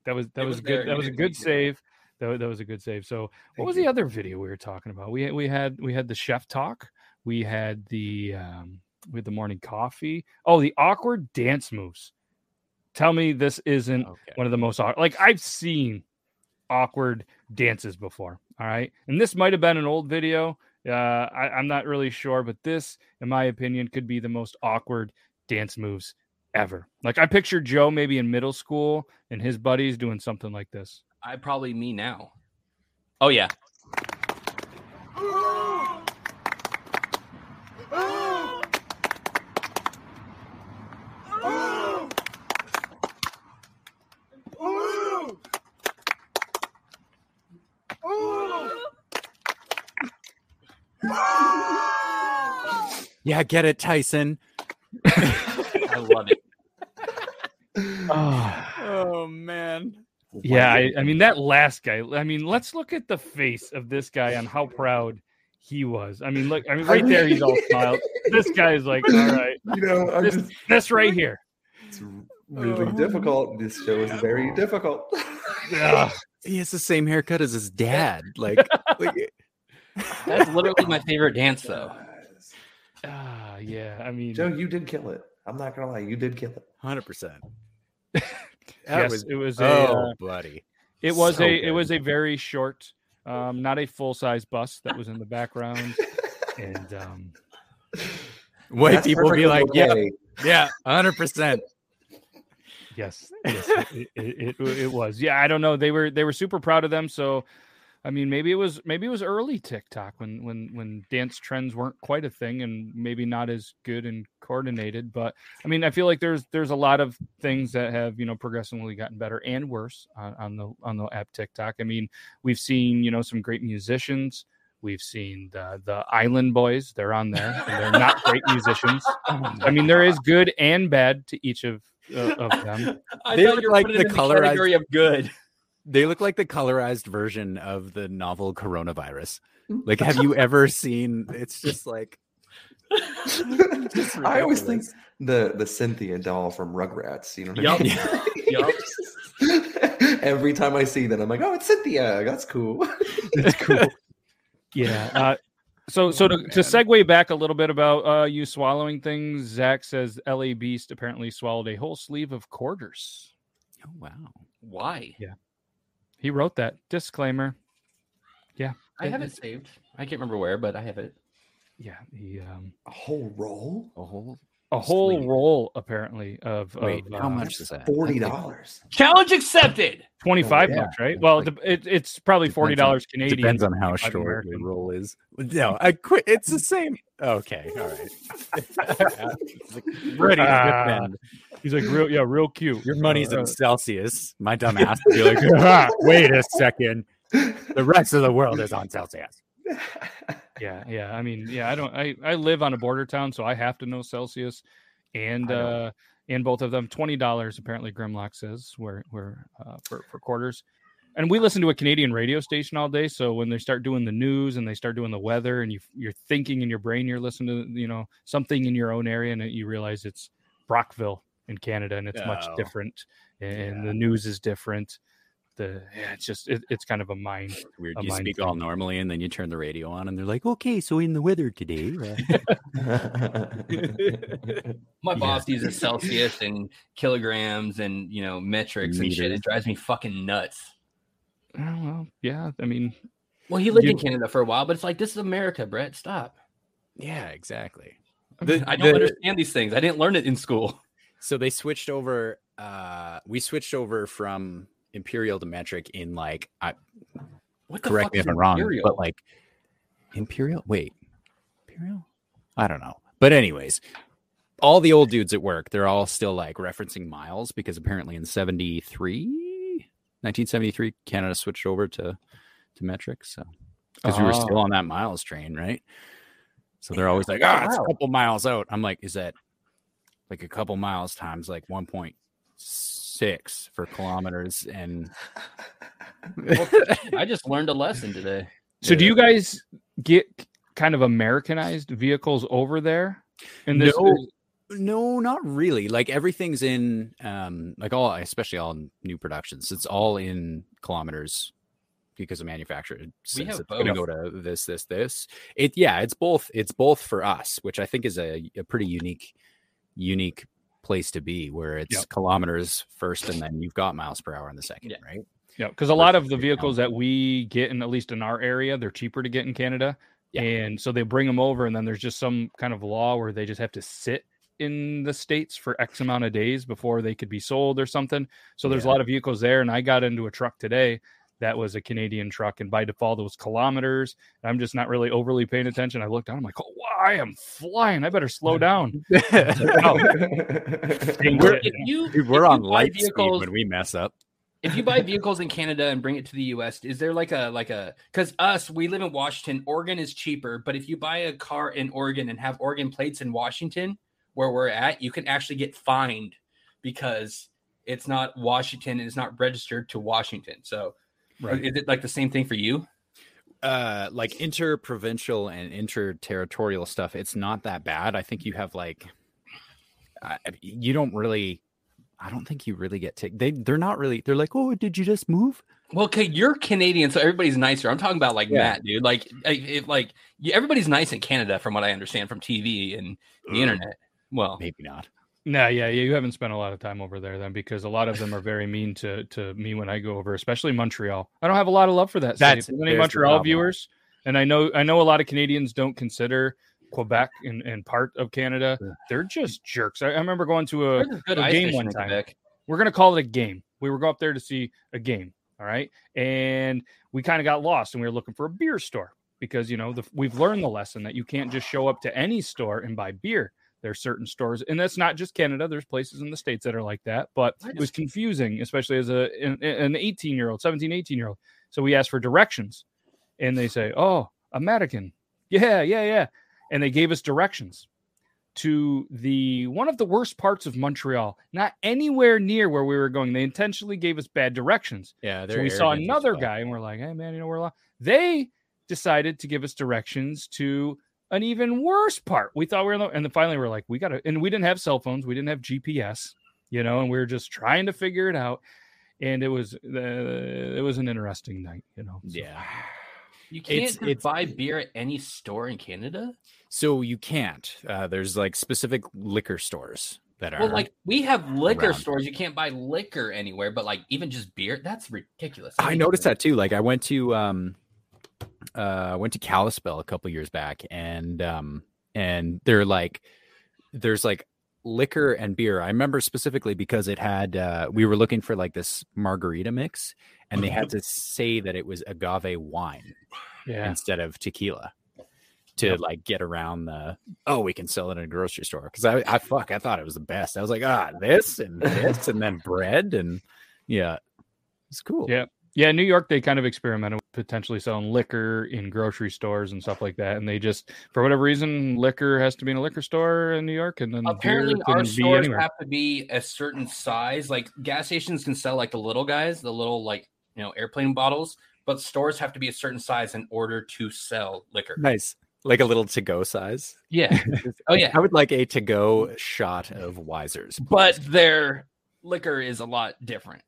That was that It was, was good. That was a good good. save. That, that was a good save. So, what Thank was you. the other video we were talking about? We we had we had the chef talk. We had the um, we had the morning coffee. Oh, the awkward dance moves. Tell me this isn't Okay. one of the most awkward. Like I've seen awkward dances before. All right, and this might have been an old video. Uh, I, I'm not really sure, but this, in my opinion, could be the most awkward dance moves ever. Like I picture Joe maybe in middle school and his buddies doing something like this. I probably me now. Oh yeah. Yeah, get it, Tyson. [laughs] I love it. Oh man. Yeah, I, I mean that last guy. I mean, let's look at the face of this guy on how proud he was. I mean, look, I mean, right there, he's all smiled. This guy is like, all right, [laughs] You know, I'm this, just this right here. it's really oh. difficult. This show is very difficult. yeah, He has the same haircut as his dad. Like, like [laughs] That's literally my favorite dance though. Ah, yeah. I mean, Joe, you did kill it. I'm not gonna lie, you did kill it. hundred percent. [laughs] yes, it was a. oh, uh, buddy. it was so a. It was a very short, um, not a full size bus that was in the background, [laughs] and um, White That's people be like, perfectly yeah, yeah, hundred percent. Yes, yes it, it, it, it was. Yeah, I don't know. They were they were super proud of them. So, I mean, maybe it was maybe it was early TikTok when when when dance trends weren't quite a thing and maybe not as good and coordinated. But I mean, I feel like there's there's a lot of things that have you know progressively gotten better and worse on, on the on the app TikTok. I mean, we've seen you know some great musicians. We've seen the the Island Boys. They're on there. And they're not great musicians. [laughs] I mean, there is good and bad to each of uh, of them. [laughs] I They thought look you were like putting the it in colorized- category of good. They look like the colorized version of the novel Coronavirus. Like, have you ever seen? It's [laughs] just like [laughs] Just I always think the the Cynthia doll from Rugrats. You know what Yup. I mean? [laughs] Every time I see that, I'm like, oh, it's Cynthia. That's cool. It's cool. yeah. Uh, so so to, to segue back a little bit about uh, you swallowing things, Zach says L.A. Beast apparently swallowed a whole sleeve of quarters. oh wow. Why? He wrote that disclaimer. Yeah, I have it saved. I can't remember where, but I have it. Yeah, he um A whole roll? A whole a whole Sweet. roll apparently of, Wait, of how uh, much is that? Forty dollars. Challenge accepted. 25 Yeah. bucks, right? Well, Like, it, it, it's probably $40 Canadian. Depends on how short American. the roll is. No, I quit. It's the same. Okay, all right. [laughs] Ready to Ah. defend. He's like, real, yeah, real cute. Your money's Uh, in Celsius. My dumb [laughs] ass would be like, "Ah, wait a second. The rest of the world is on Celsius. [laughs] Yeah, yeah. I mean, yeah, I don't I I live on a border town, so I have to know Celsius and uh and both of them $20 apparently Grimlock says where where uh for for quarters. And we listen to a Canadian radio station all day, so when they start doing the news and they start doing the weather and you you're thinking in your brain you're listening to, you know, something in your own area and you realize it's Brockville in Canada and it's much Oh, different and yeah. the news is different. The yeah, it's just it, it's kind of a mind Weird. A You mind speak all normally, and then you turn the radio on, and they're like, "Okay, so in the weather today." [laughs] My Yeah. boss uses Celsius and kilograms and you know metrics and shit. It drives me fucking nuts. Oh, well, yeah. I mean, Well, he lived You- in Canada for a while, but it's like this is America, Brett. Stop. yeah, exactly. I don't the- understand these things. I didn't learn it in school. So they switched over. Uh, we switched over from imperial to metric in like. I, What the correct fuck me if I'm wrong, but like imperial. Wait, imperial? I don't know. But anyways, all the old dudes at work, they're all still like referencing miles because apparently in 73, 1973, Canada switched over to to metric. So because we were still Oh. on that miles train, right? So they're always like, ah, it's a couple miles out. I'm like, is that like a couple miles times like 1.6 for kilometers? And [laughs] I just learned a lesson today. So do you guys get kind of Americanized vehicles over there? And this No. is- No, not really. Like everything's in um like all especially all new productions. It's all in kilometers because of manufacturer. It says have it's gonna both. go to this, this, this. It yeah, it's both it's both for us, which I think is a, a pretty unique unique place to be where it's Yep. kilometers first and then you've got miles per hour in the second, Yeah. right? yeah, because a lot of the vehicles that we get in at least in our area, they're cheaper to get in Canada. Yeah. And so they bring them over, and then there's just some kind of law where they just have to sit in the states for X amount of days before they could be sold or something. So there's a lot of vehicles there, and I got into a truck today that was a Canadian truck, and by default it was kilometers. And I'm just not really overly paying attention. I looked down, I'm like, oh, wow, I am flying. I better slow down. [laughs] Oh, We're- [laughs] If you Dude, we're if on buy light speed vehicles, when we mess up. if you buy vehicles in Canada and bring it to the US, is there like a like a because us we live in Washington, Oregon is cheaper, but if you buy a car in Oregon and have Oregon plates in Washington, where we're at, you can actually get fined because it's not Washington and it's not registered to Washington. So Right. is it like the same thing for you? uh like interprovincial and interterritorial stuff it's not that bad i think you have like I you don't really i don't think you really get tick they they're not really they're like oh did you just move Well, okay, you're Canadian, so everybody's nicer. I'm talking about like Yeah. Matt, dude. Like, it, like everybody's nice in Canada, from what I understand from TV and the internet. Well, maybe not No, yeah, yeah, you haven't spent a lot of time over there then, because a lot of them are very mean to to me when I go over, especially Montreal. I don't have a lot of love for that. That's- city. Any Montreal viewers, and I know I know a lot of Canadians don't consider Quebec and, and part of Canada. They're just jerks. I, I remember going to a, a good a ice game one time. We're gonna call it a game. We were going up there to see a game. All right, and we kind of got lost, and we were looking for a beer store because you know the, we've learned the lesson that you can't just show up to any store and buy beer. There's certain stores, and that's not just Canada. There's places in the states that are like that. But it was confusing, especially as a an- an 18 year old, 17, 18 year old. So we asked for directions, and they say, "Oh, a American, yeah, yeah, yeah," and they gave us directions to the one of the worst parts of Montreal, not anywhere near where we were going. They intentionally gave us bad directions. yeah So we saw another guy and we're like, hey man, you know we're lost." they decided to give us directions to an even worse part. We thought we were in the, and then finally we're like, we gotta and we didn't have cell phones, we didn't have GPS, you know, and we were just trying to figure it out. And it was uh, it was an interesting night, you know. so. yeah You can't It's- it's- buy beer at any store in Canada. so you can't uh there's like specific liquor stores that are Well, like we have liquor around. stores. You can't buy liquor anywhere, but like even just beer, that's ridiculous. I noticed that too. Like I went to um uh I went to Kalispell a couple years back and um and they're like there's like liquor and beer. I remember specifically because it had uh, we were looking for like this margarita mix, and they had to say that it was agave wine Yeah. instead of tequila to like get around the oh we can sell it in a grocery store because I, I fuck I thought it was the best. I was like ah this and this and then bread and yeah it's cool. Yeah. Yeah, New York they kind of experimented potentially selling liquor in grocery stores and stuff like that. And they just for whatever reason, liquor has to be in a liquor store in New York and then Apparently, beer our stores anywhere. have to be a certain size. Like gas stations can sell like the little guys, the little like you know airplane bottles, but stores have to be a certain size in order to sell liquor. Nice. Like a little to go size. Yeah. [laughs] Oh yeah. I would like a to go shot of Wisers. But their liquor is a lot different.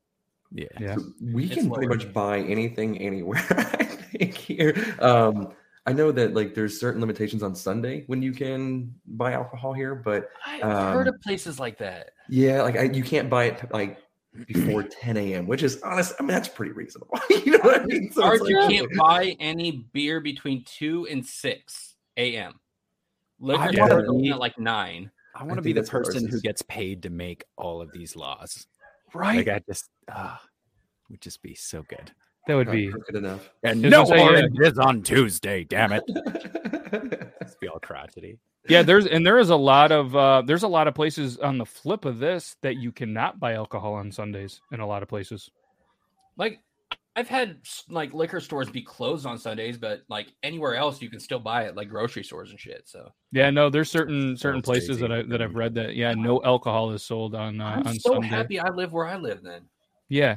Yeah. Yeah. we It's can pretty lower. much buy anything anywhere [laughs] i think here um i know that like there's certain limitations on sunday when you can buy alcohol here but I've heard Um, of places like that. yeah like I, you can't buy it like before [clears throat] 10 a.m which is honest i mean that's pretty reasonable [laughs] you know what i mean So Or it's you can't buy any beer between two and six a.m. Liquor I stores wanna open be- at like nine. I want to be the that's what ours person who gets paid to make all of these laws. Right Like I just ah would just be so good. That would Not be good enough And no I say, yeah. oranges on Tuesday, damn it. [laughs] Just be all crotchety. yeah there's and there is a lot of uh there's a lot of places on the flip of this that you cannot buy alcohol on sundays in a lot of places Like I've had like liquor stores be closed on Sundays, but like anywhere else you can still buy it, like grocery stores and shit. So yeah no there's certain certain it's places that I that I've read that yeah no alcohol is sold on uh, I'm on so sunday happy I live where I live. Then yeah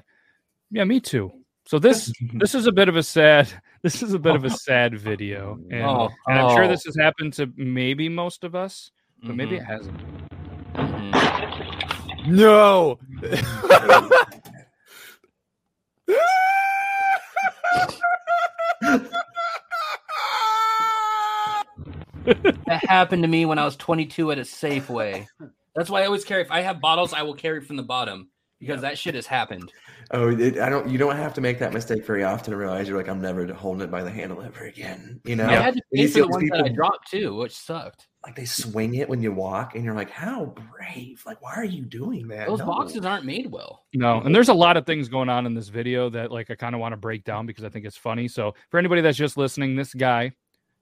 yeah me too so this [laughs] this is a bit of a sad [laughs] this is a bit of a [laughs] sad video and, Oh, and i'm sure oh. this has happened to maybe most of us but maybe it Mhm. hasn't Mhm. No. That happened to me when I was 22 at a Safeway. That's why I always carry. If I have bottles, I will carry from the bottom because that shit has happened. Oh it, i don't you don't have to make that mistake very often to realize you're like i'm never holding it by the handle ever again you know I had to pay for the all these ones that I dropped too, which sucked. like they swing it when you walk and you're like how brave like why are you doing that Those No. boxes aren't made well. No, and there's a lot of things going on in this video that like I kind of want to break down because I think it's funny. So for anybody that's just listening, this guy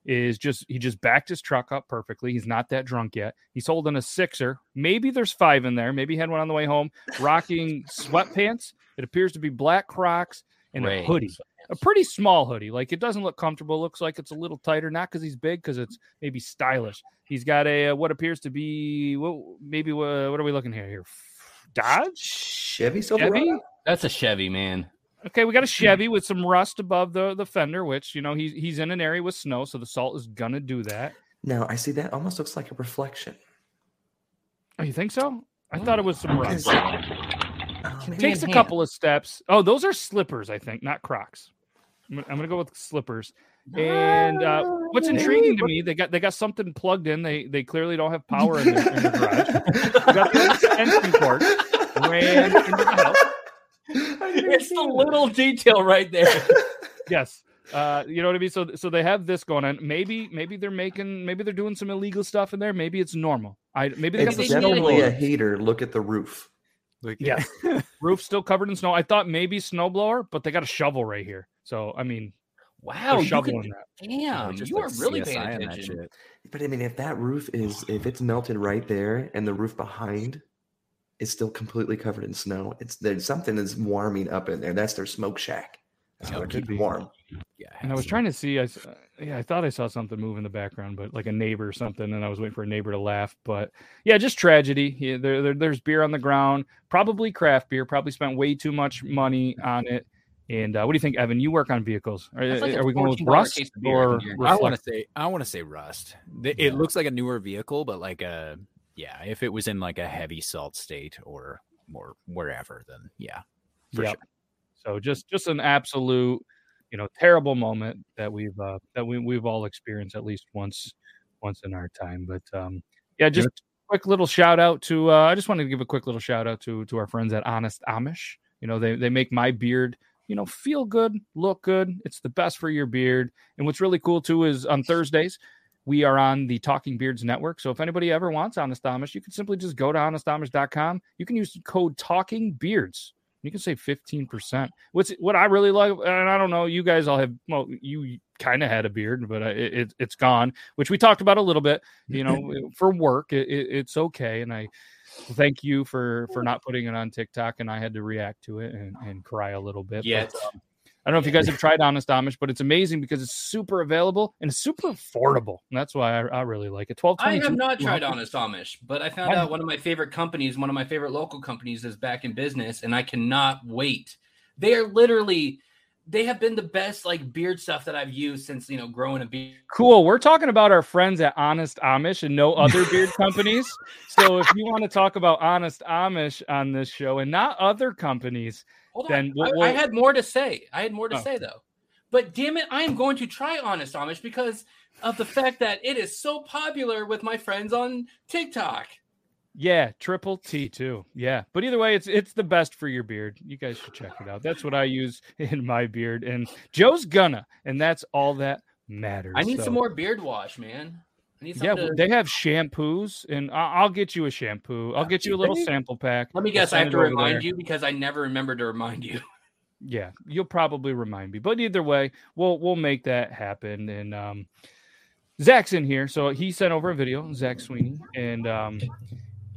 is just he just backed his truck up perfectly. He's not that drunk yet. He's holding a sixer. Maybe there's five in there. Maybe he had one on the way home. Rocking sweatpants. It appears to be black Crocs and a hoodie. A pretty small hoodie. Like it doesn't look comfortable. Looks like it's a little tighter. Not because he's big, because it's maybe stylish. He's got a uh, what appears to be what maybe uh, what are we looking at here? Dodge. chevy Chevy? silverado That's a Chevy, man. Okay, we got a [clears throat] Chevy with some rust above the the fender, which you know he's he's in an area with snow, so the salt is gonna do that. now i see that almost looks like a reflection Oh, you think so? I thought it was some rust. Because- Oh, Takes a hand. couple of steps. Oh, those are slippers, I think, not Crocs. I'm gonna, I'm gonna go with slippers. And uh, what's intriguing to me, they got they got something plugged in. They they clearly don't have power in the, in their garage. They got the extension cord ran into the house. It's the little detail right there. [laughs] Yes. Uh, you know what I mean? So so they have this going on. Maybe maybe they're making maybe they're doing some illegal stuff in there. Maybe it's normal. I maybe they got it's the they snow need definitely a blower. heater look at the roof Like, Yeah. [laughs] [laughs] Roof still covered in snow. I thought maybe snowblower, but they got a shovel right here. So I mean, Wow, they're you shoveling could, that. damn, just you like are really CSI paying on attention. but i mean if that roof is if it's melted right there and the roof behind is still completely covered in snow it's there's something that's warming up in there that's their smoke shack that's how Yeah, they it keep could be. warm Yeah. And I was trying to see. I s- yeah, I thought I saw something move in the background, but like a neighbor or something, and I was waiting for a neighbor to laugh. But yeah, just tragedy. Yeah, there, there there's beer on the ground, probably craft beer. Probably spent way too much money on it. And uh, what do you think, Evan? You work on vehicles. Are, like are we going with rust case of beer, I or can I want to say I want to say rust. Th- It looks like a newer vehicle, but like a yeah, if it was in like a heavy salt state or or wherever, then yeah, for Yep. sure. So just just an absolute, you know, terrible moment that we've uh, that we we've all experienced at least once once in our time. But um, yeah, just quick little shout out to uh, I just wanted to give a quick little shout out to to our friends at Honest Amish. You know, they they make my beard you know feel good, look good. It's the best for your beard. And what's really cool too is on Thursdays we are on the Talking Beards network. So if anybody ever wants Honest Amish, you can simply just go to honestamish.com. You can use code Talking Beards. You can save 15%. What's what I really like, and I don't know, you guys all have, well, you kind of had a beard, but it, it, it's gone, which we talked about a little bit. You know, [laughs] for work, it, it, it's okay. And I thank you for for not putting it on TikTok, and I had to react to it and, and cry a little bit. Yes, But, um, I don't know if you guys have tried Honest Amish, but it's amazing because it's super available and it's super affordable. And that's why I, I really like it. Twelve. I have not tried [laughs] Honest Amish, but I found out one of my favorite companies, one of my favorite local companies, is back in business, and I cannot wait. They are literally, they have been the best like beard stuff that I've used since you know growing a beard. Cool. We're talking about our friends at Honest Amish and no other [laughs] beard companies. So if you want to talk about Honest Amish on this show and not other companies, Hold then on, we'll, I, I had more to say. I had more to Oh. say though, but damn it, I am going to try Honest Amish because of the fact that it is so popular with my friends on TikTok. Yeah, triple T too. Yeah, but either way, it's it's the best for your beard. You guys should check it out. That's what I use [laughs] in my beard, and Joe's gonna, and that's all that matters. I need So- some more beard wash, man. I need Yeah, to- they have shampoos, and I'll get you a shampoo. I'll get you a little sample pack. Let me guess. I have to remind there. you because I never remember to remind you. [laughs] Yeah, you'll probably remind me, but either way, we'll we'll make that happen. And um, Zach's in here, so he sent over a video, Zach Sweeney, and um,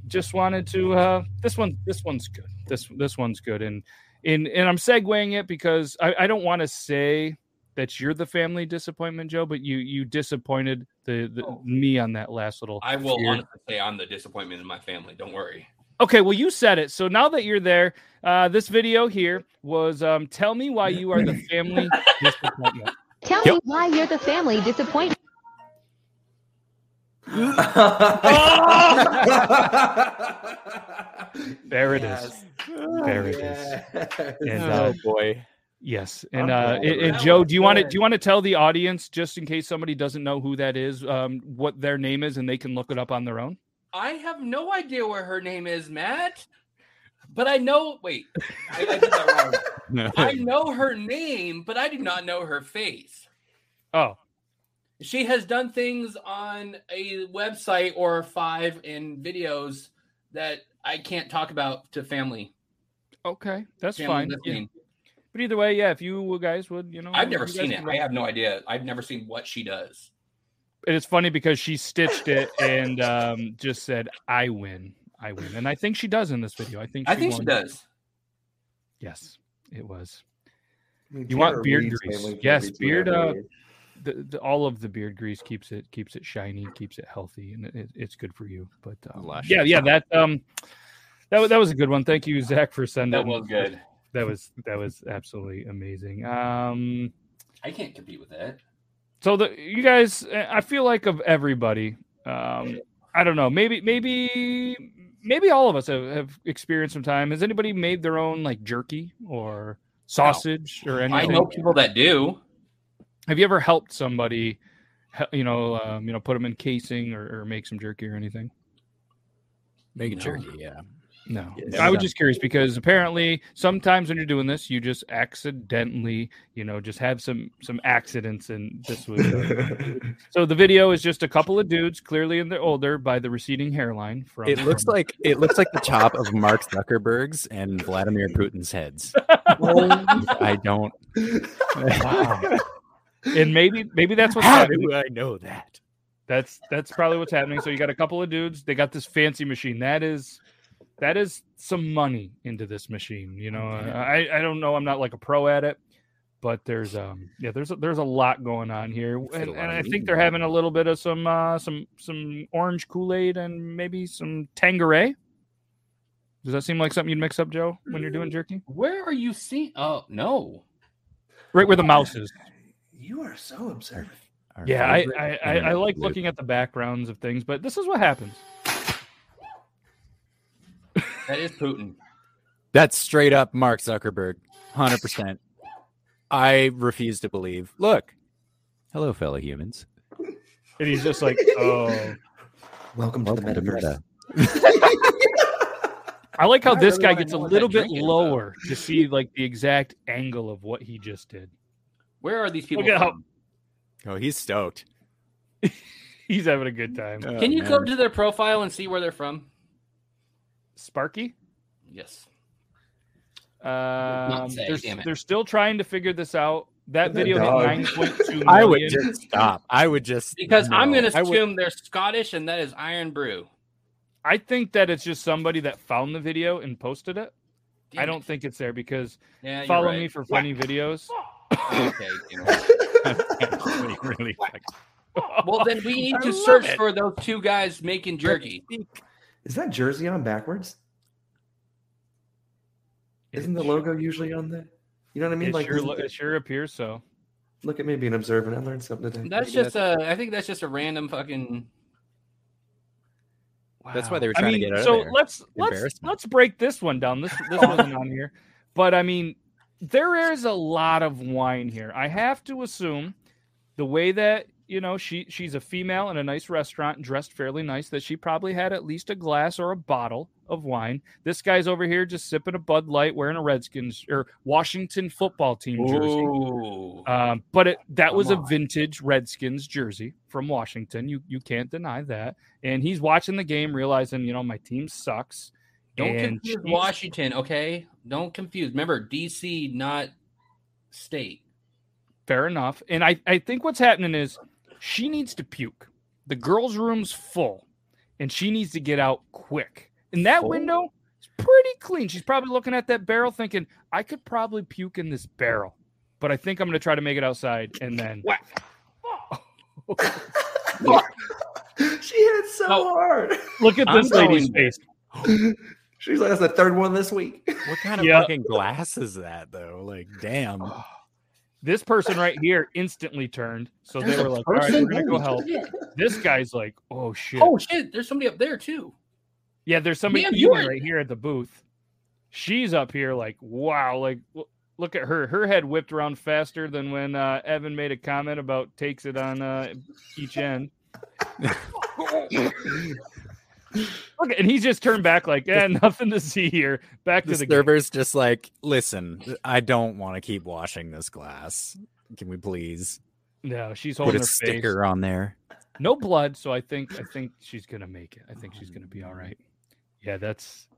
just wanted to. Uh, this one, this one's good. This this one's good, and and and I'm segueing it because I, I don't want to say that you're the family disappointment, Joe, but you you disappointed the, the me on that last little. I will beard. honestly say I'm the disappointment in my family. Don't worry. Okay, well, you said it. So now that you're there, uh, this video here was um, tell me why [laughs] you are the family disappointment. Tell me why you're the family disappointment. [laughs] There it is. There it is. And, oh uh, boy. yes, and uh, and, and Joe, do you want to do you want to tell the audience just in case somebody doesn't know who that is, um, what their name is, and they can look it up on their own? I have no idea where her name is, Matt. But I know. Wait, I, I did that wrong. [laughs] No. I know her name, but I do not know her face. Oh, She has done things on a website or five in videos that I can't talk about to family. okay, that's family fine. Yeah. But either way, yeah, if you guys would, you know, I've never seen it. I have no idea. I've never seen what she does. And it's funny because she stitched it and um, just said, "I win, I win," and I think she does in this video. I think I think she does. Yes, it was. I mean, You want beard grease. Yes, beard, uh, heavy. The, the, all of the beard grease keeps it keeps it shiny, keeps it healthy, and it, it's good for you. But um, yeah, yeah, that um, that was that was a good one. Thank you, Zach, for sending. That was good. That was that was absolutely amazing. Um, I can't compete with that. so the you guys, uh, I feel like of everybody, um, I don't know, maybe maybe maybe all of us have, have experienced some time. Has anybody made their own like jerky or sausage or anything? I know people that do. Have you ever helped somebody, you know, um, you know, put them in casing or, or make some jerky or anything? Make it No. jerky, yeah. No, Yes. I was just curious because apparently sometimes when you're doing this, you just accidentally, you know, just have some some accidents, and this was. [laughs] so the video is just a couple of dudes, clearly in the older by the receding hairline. From It looks from- like it looks like the top of Mark Zuckerberg's and Vladimir Putin's heads. [laughs] I don't. Wow. And maybe maybe that's what's How happening. I know that? That's that's probably what's happening. So you got a couple of dudes. They got this fancy machine. That is that is some money into this machine. You know, I I don't know. I'm not like a pro at it, but there's um yeah there's a, there's a lot going on here, and, and I think they're having a little bit of some uh some some orange Kool Aid and maybe some Tanqueray. Does that seem like something you'd mix up, Joe, when you're doing jerky? Where are you seeing? Oh no. Right where the mouse is. You are so observant. Our Yeah, I I, I, I like loop. looking at the backgrounds of things, but this is what happens. That is Putin. That's straight up Mark Zuckerberg, hundred percent. I refuse to believe. Look, hello, fellow humans. And he's just like, oh. Welcome to the Welcome to metaverse. [laughs] I like how I this really guy gets a little bit drink is, though. lower to see like the exact angle of what he just did. Where are these people? Look how- from? Oh, he's stoked. [laughs] He's having a good time. Oh, Can you go man. to their profile and see where they're from? Sparky? Yes. Um, say, they're, they're still trying to figure this out. That Look video that hit dog. 9.2 [laughs] million. I would just stop. I would just Because I'm going to I would- assume they're Scottish and that is Irn-Bru. I think that it's just somebody that found the video and posted it. Damn I don't think it's there because Yeah, follow right. me for funny videos. Okay. you know. [laughs] really, really fucking- Well, then we [laughs] need I to search it. for those two guys making jerky. Is that jersey on backwards? Isn't the logo usually on there? You know what I mean? It, like, sure, lo- it- it sure appears so. look at me being observant. I learned something today. That's Maybe just a. I think that's just a random fucking. That's why they were I trying mean, to get out of there. so let's let's let's break this one down. This this wasn't on here, but I mean, there is a lot of wine here. I have to assume the way that you know she she's a female in a nice restaurant dressed fairly nice that she probably had at least a glass or a bottle of wine. This guy's over here just sipping a Bud Light, wearing a Redskins or Washington football team jersey. Um, but it, that was Come a vintage Redskins jersey from Washington. You you can't deny that. And he's watching the game, realizing you know my team sucks. Don't and confuse she's- Washington, okay? Don't confuse. Remember, DC, not state. Fair enough. And I I think what's happening is she needs to puke. The girls' room's full, and she needs to get out quick. And that Full? window is pretty clean. She's probably looking at that barrel, thinking, "I could probably puke in this barrel." But I think I'm going to try to make it outside, and then [laughs] she hit so Oh. hard. look at I'm this lady's going- face. [gasps] [gasps] [laughs] She's like, that's the third one this week. [laughs] What kind of Yeah. fucking glass is that though? Like, damn. This person right here instantly turned. So they were a like, all right, person? we're going to go help. This guy's like, oh, shit. Oh shit! There's somebody up there too. yeah, there's somebody Man, eating you're- right here at the booth. She's up here like, wow. Like, look at her. Her head whipped around faster than when uh, Evan made a comment about takes it on uh, each end. [laughs] [laughs] Look, and he's just turned back like, yeah, nothing to see here. Back The to the game. server's just like, listen, I don't want to keep washing this glass. Can we please No, she's put holding a her face. sticker on there? no blood so i think i think she's gonna make it i think she's gonna be um. all right yeah that's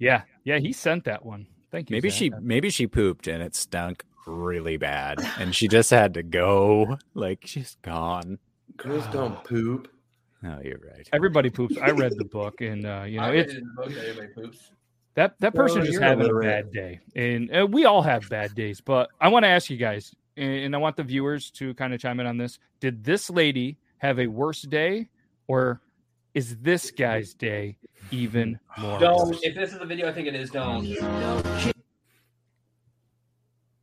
yeah yeah he sent that one thank you Maybe Zach. she maybe she pooped and it stunk really bad, and she just had to go. Like she's gone. Girls don't poop. Oh, you're right. everybody poops i read the book and uh you [laughs] know I it's it the book that everybody poops. that that Well, person just having a bad day and uh, we all have bad days but i want to ask you guys and, and i want the viewers to kind of chime in on this did this lady have a worse day or is this guy's day even more Don't. worse? If this is a video, I think it is. Don't.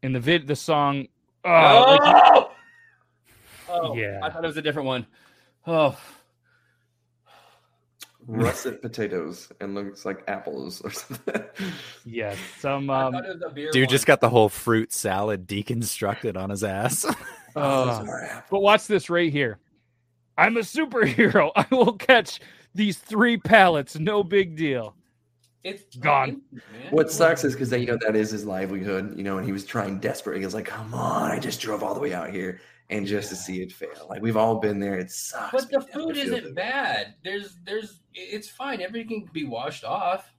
in the vid the song oh, like, Oh! Oh, Yeah. I thought it was a different one. Oh, Russet potatoes and looks like apples or something. Yes, some um thought it was a beer Dude one. just got the whole fruit salad deconstructed on his ass. [laughs] uh, but watch this right here. I'm a superhero. [laughs] I will catch these three pallets, no big deal. It's Gone. man. What sucks is because you know that is his livelihood, you know, and he was trying desperately. He was like, "Come on, I just drove all the way out here, and just to see it fail. Like we've all been there. It sucks. But the food have to feel isn't it. bad. There's, there's, it's fine. Everything can be washed off.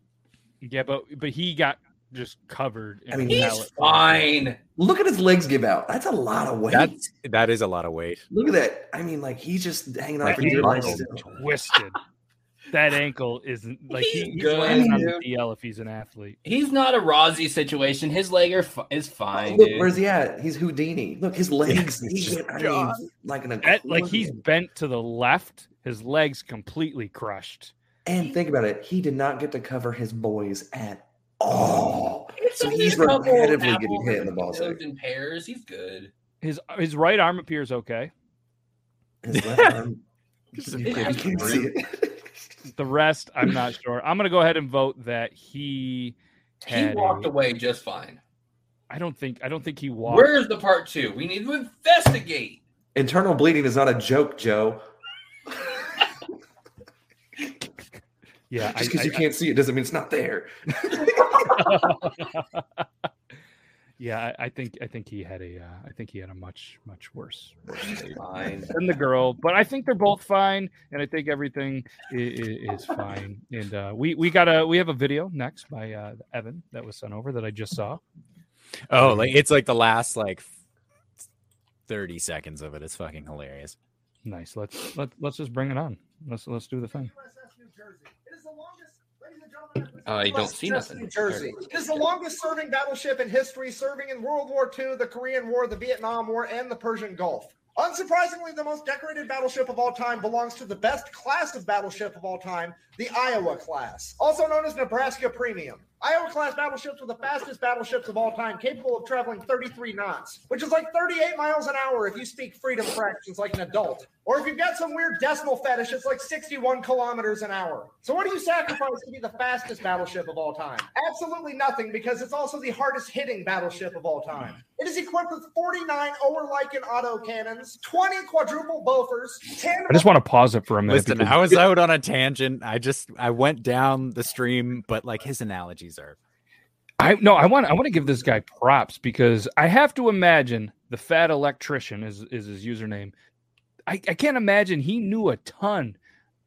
Yeah, but but he got just covered. In I mean, He's pallet. fine. Look at his legs give out. That's a lot of weight. That's that is a lot of weight. Look at that. I mean, like he's just hanging on That for dear life. twisted. That ankle isn't like he, He's he's good, landing on the dude. DL if he's an athlete. He's not a Rossi situation. His leg are fi- is fine. Look, dude. where's he at? He's Houdini. Look, his legs. it's he just I mean, like an At, like he's bent to the left, his legs completely crushed. And think about it. He did not get to cover his boys at all. It's So he's a couple repetitively getting hit in and the ball potatoes sack. in pairs. He's good. His his right arm appears okay. His left arm, [laughs] Just you can't see it. The rest, I'm not sure. I'm gonna go ahead and vote that he He walked a- away just fine. I don't think I don't think he walked. Where's the part two? We need to investigate. Internal bleeding is not a joke, Joe. [laughs] yeah, Just because you I- can't see it doesn't mean it's not there. [laughs] [laughs] Yeah, I, I think I think he had a uh, I think he had a much much worse, worse state Fine. than the girl, but I think they're both fine, and I think everything is, is fine. And uh, we we got a we have a video next by uh, Evan that was sent over that I just saw. Oh, like it's like the last like 30 seconds of it. It's fucking hilarious. Nice. Let's let let's just bring it on. Let's let's do the thing. Uh, Uh, I don't see nothing. New Jersey. It is the longest serving battleship in history, serving in World War II, the Korean War, the Vietnam War, and the Persian Gulf. Unsurprisingly, the most decorated battleship of all time belongs to the best class of battleship of all time, the Iowa class, also known as Nebraska Premium. Iowa class battleships are the fastest battleships of all time, capable of traveling 33 knots, which is like 38 miles an hour if you speak freedom fractions like an adult. Or if you've got some weird decimal fetish, it's like 61 kilometers an hour. So, what do you sacrifice to be the fastest battleship of all time? Absolutely nothing, because it's also the hardest hitting battleship of all time. It is equipped with 49 Oerlikon auto cannons, 20 quadruple Bofors, 10 I just want to pause it for a minute. Listen, because- I was out on a tangent. I just I went down the stream, but like his analogies are I no, I want I want to give this guy props because I have to imagine the fat electrician is is his username. I, I can't imagine he knew a ton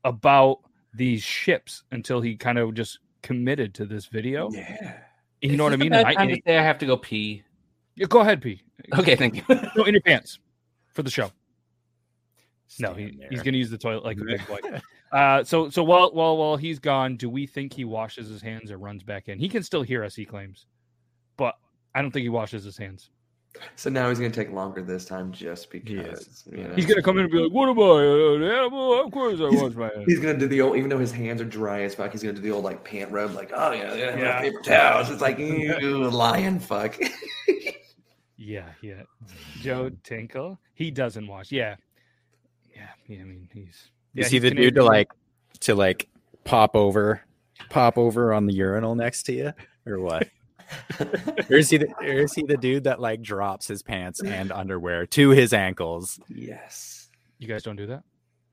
about these ships until he kind of just committed to this video. Yeah. You know what I mean? a bad I, time and to say I have to go pee. Yeah, go ahead, pee. Okay, thank you. No, in your pants for the show. No, he, he's going to use the toilet like a big boy. [laughs] Uh, so so while while while he's gone, do we think he washes his hands or runs back in? He can still hear us, he claims, but I don't think he washes his hands. So now he's gonna take longer this time just because you know, He's going to come in and be like, "What am I, uh, an animal? Of course I wash my hands." He's gonna do the old, even though his hands are dry as fuck. He's gonna do the old like pant rub, like oh yeah, yeah, Yeah. paper towels. It's like you [laughs] lion fuck. Yeah, yeah. Joe Tinkle, he doesn't wash. Yeah, yeah. yeah I mean, he's. You yeah, see he's the dude to like to like pop over, pop over on the urinal next to you, or what? [laughs] [laughs] or is he the, or is he the dude that like drops his pants and underwear to his ankles? yes. You guys don't do that.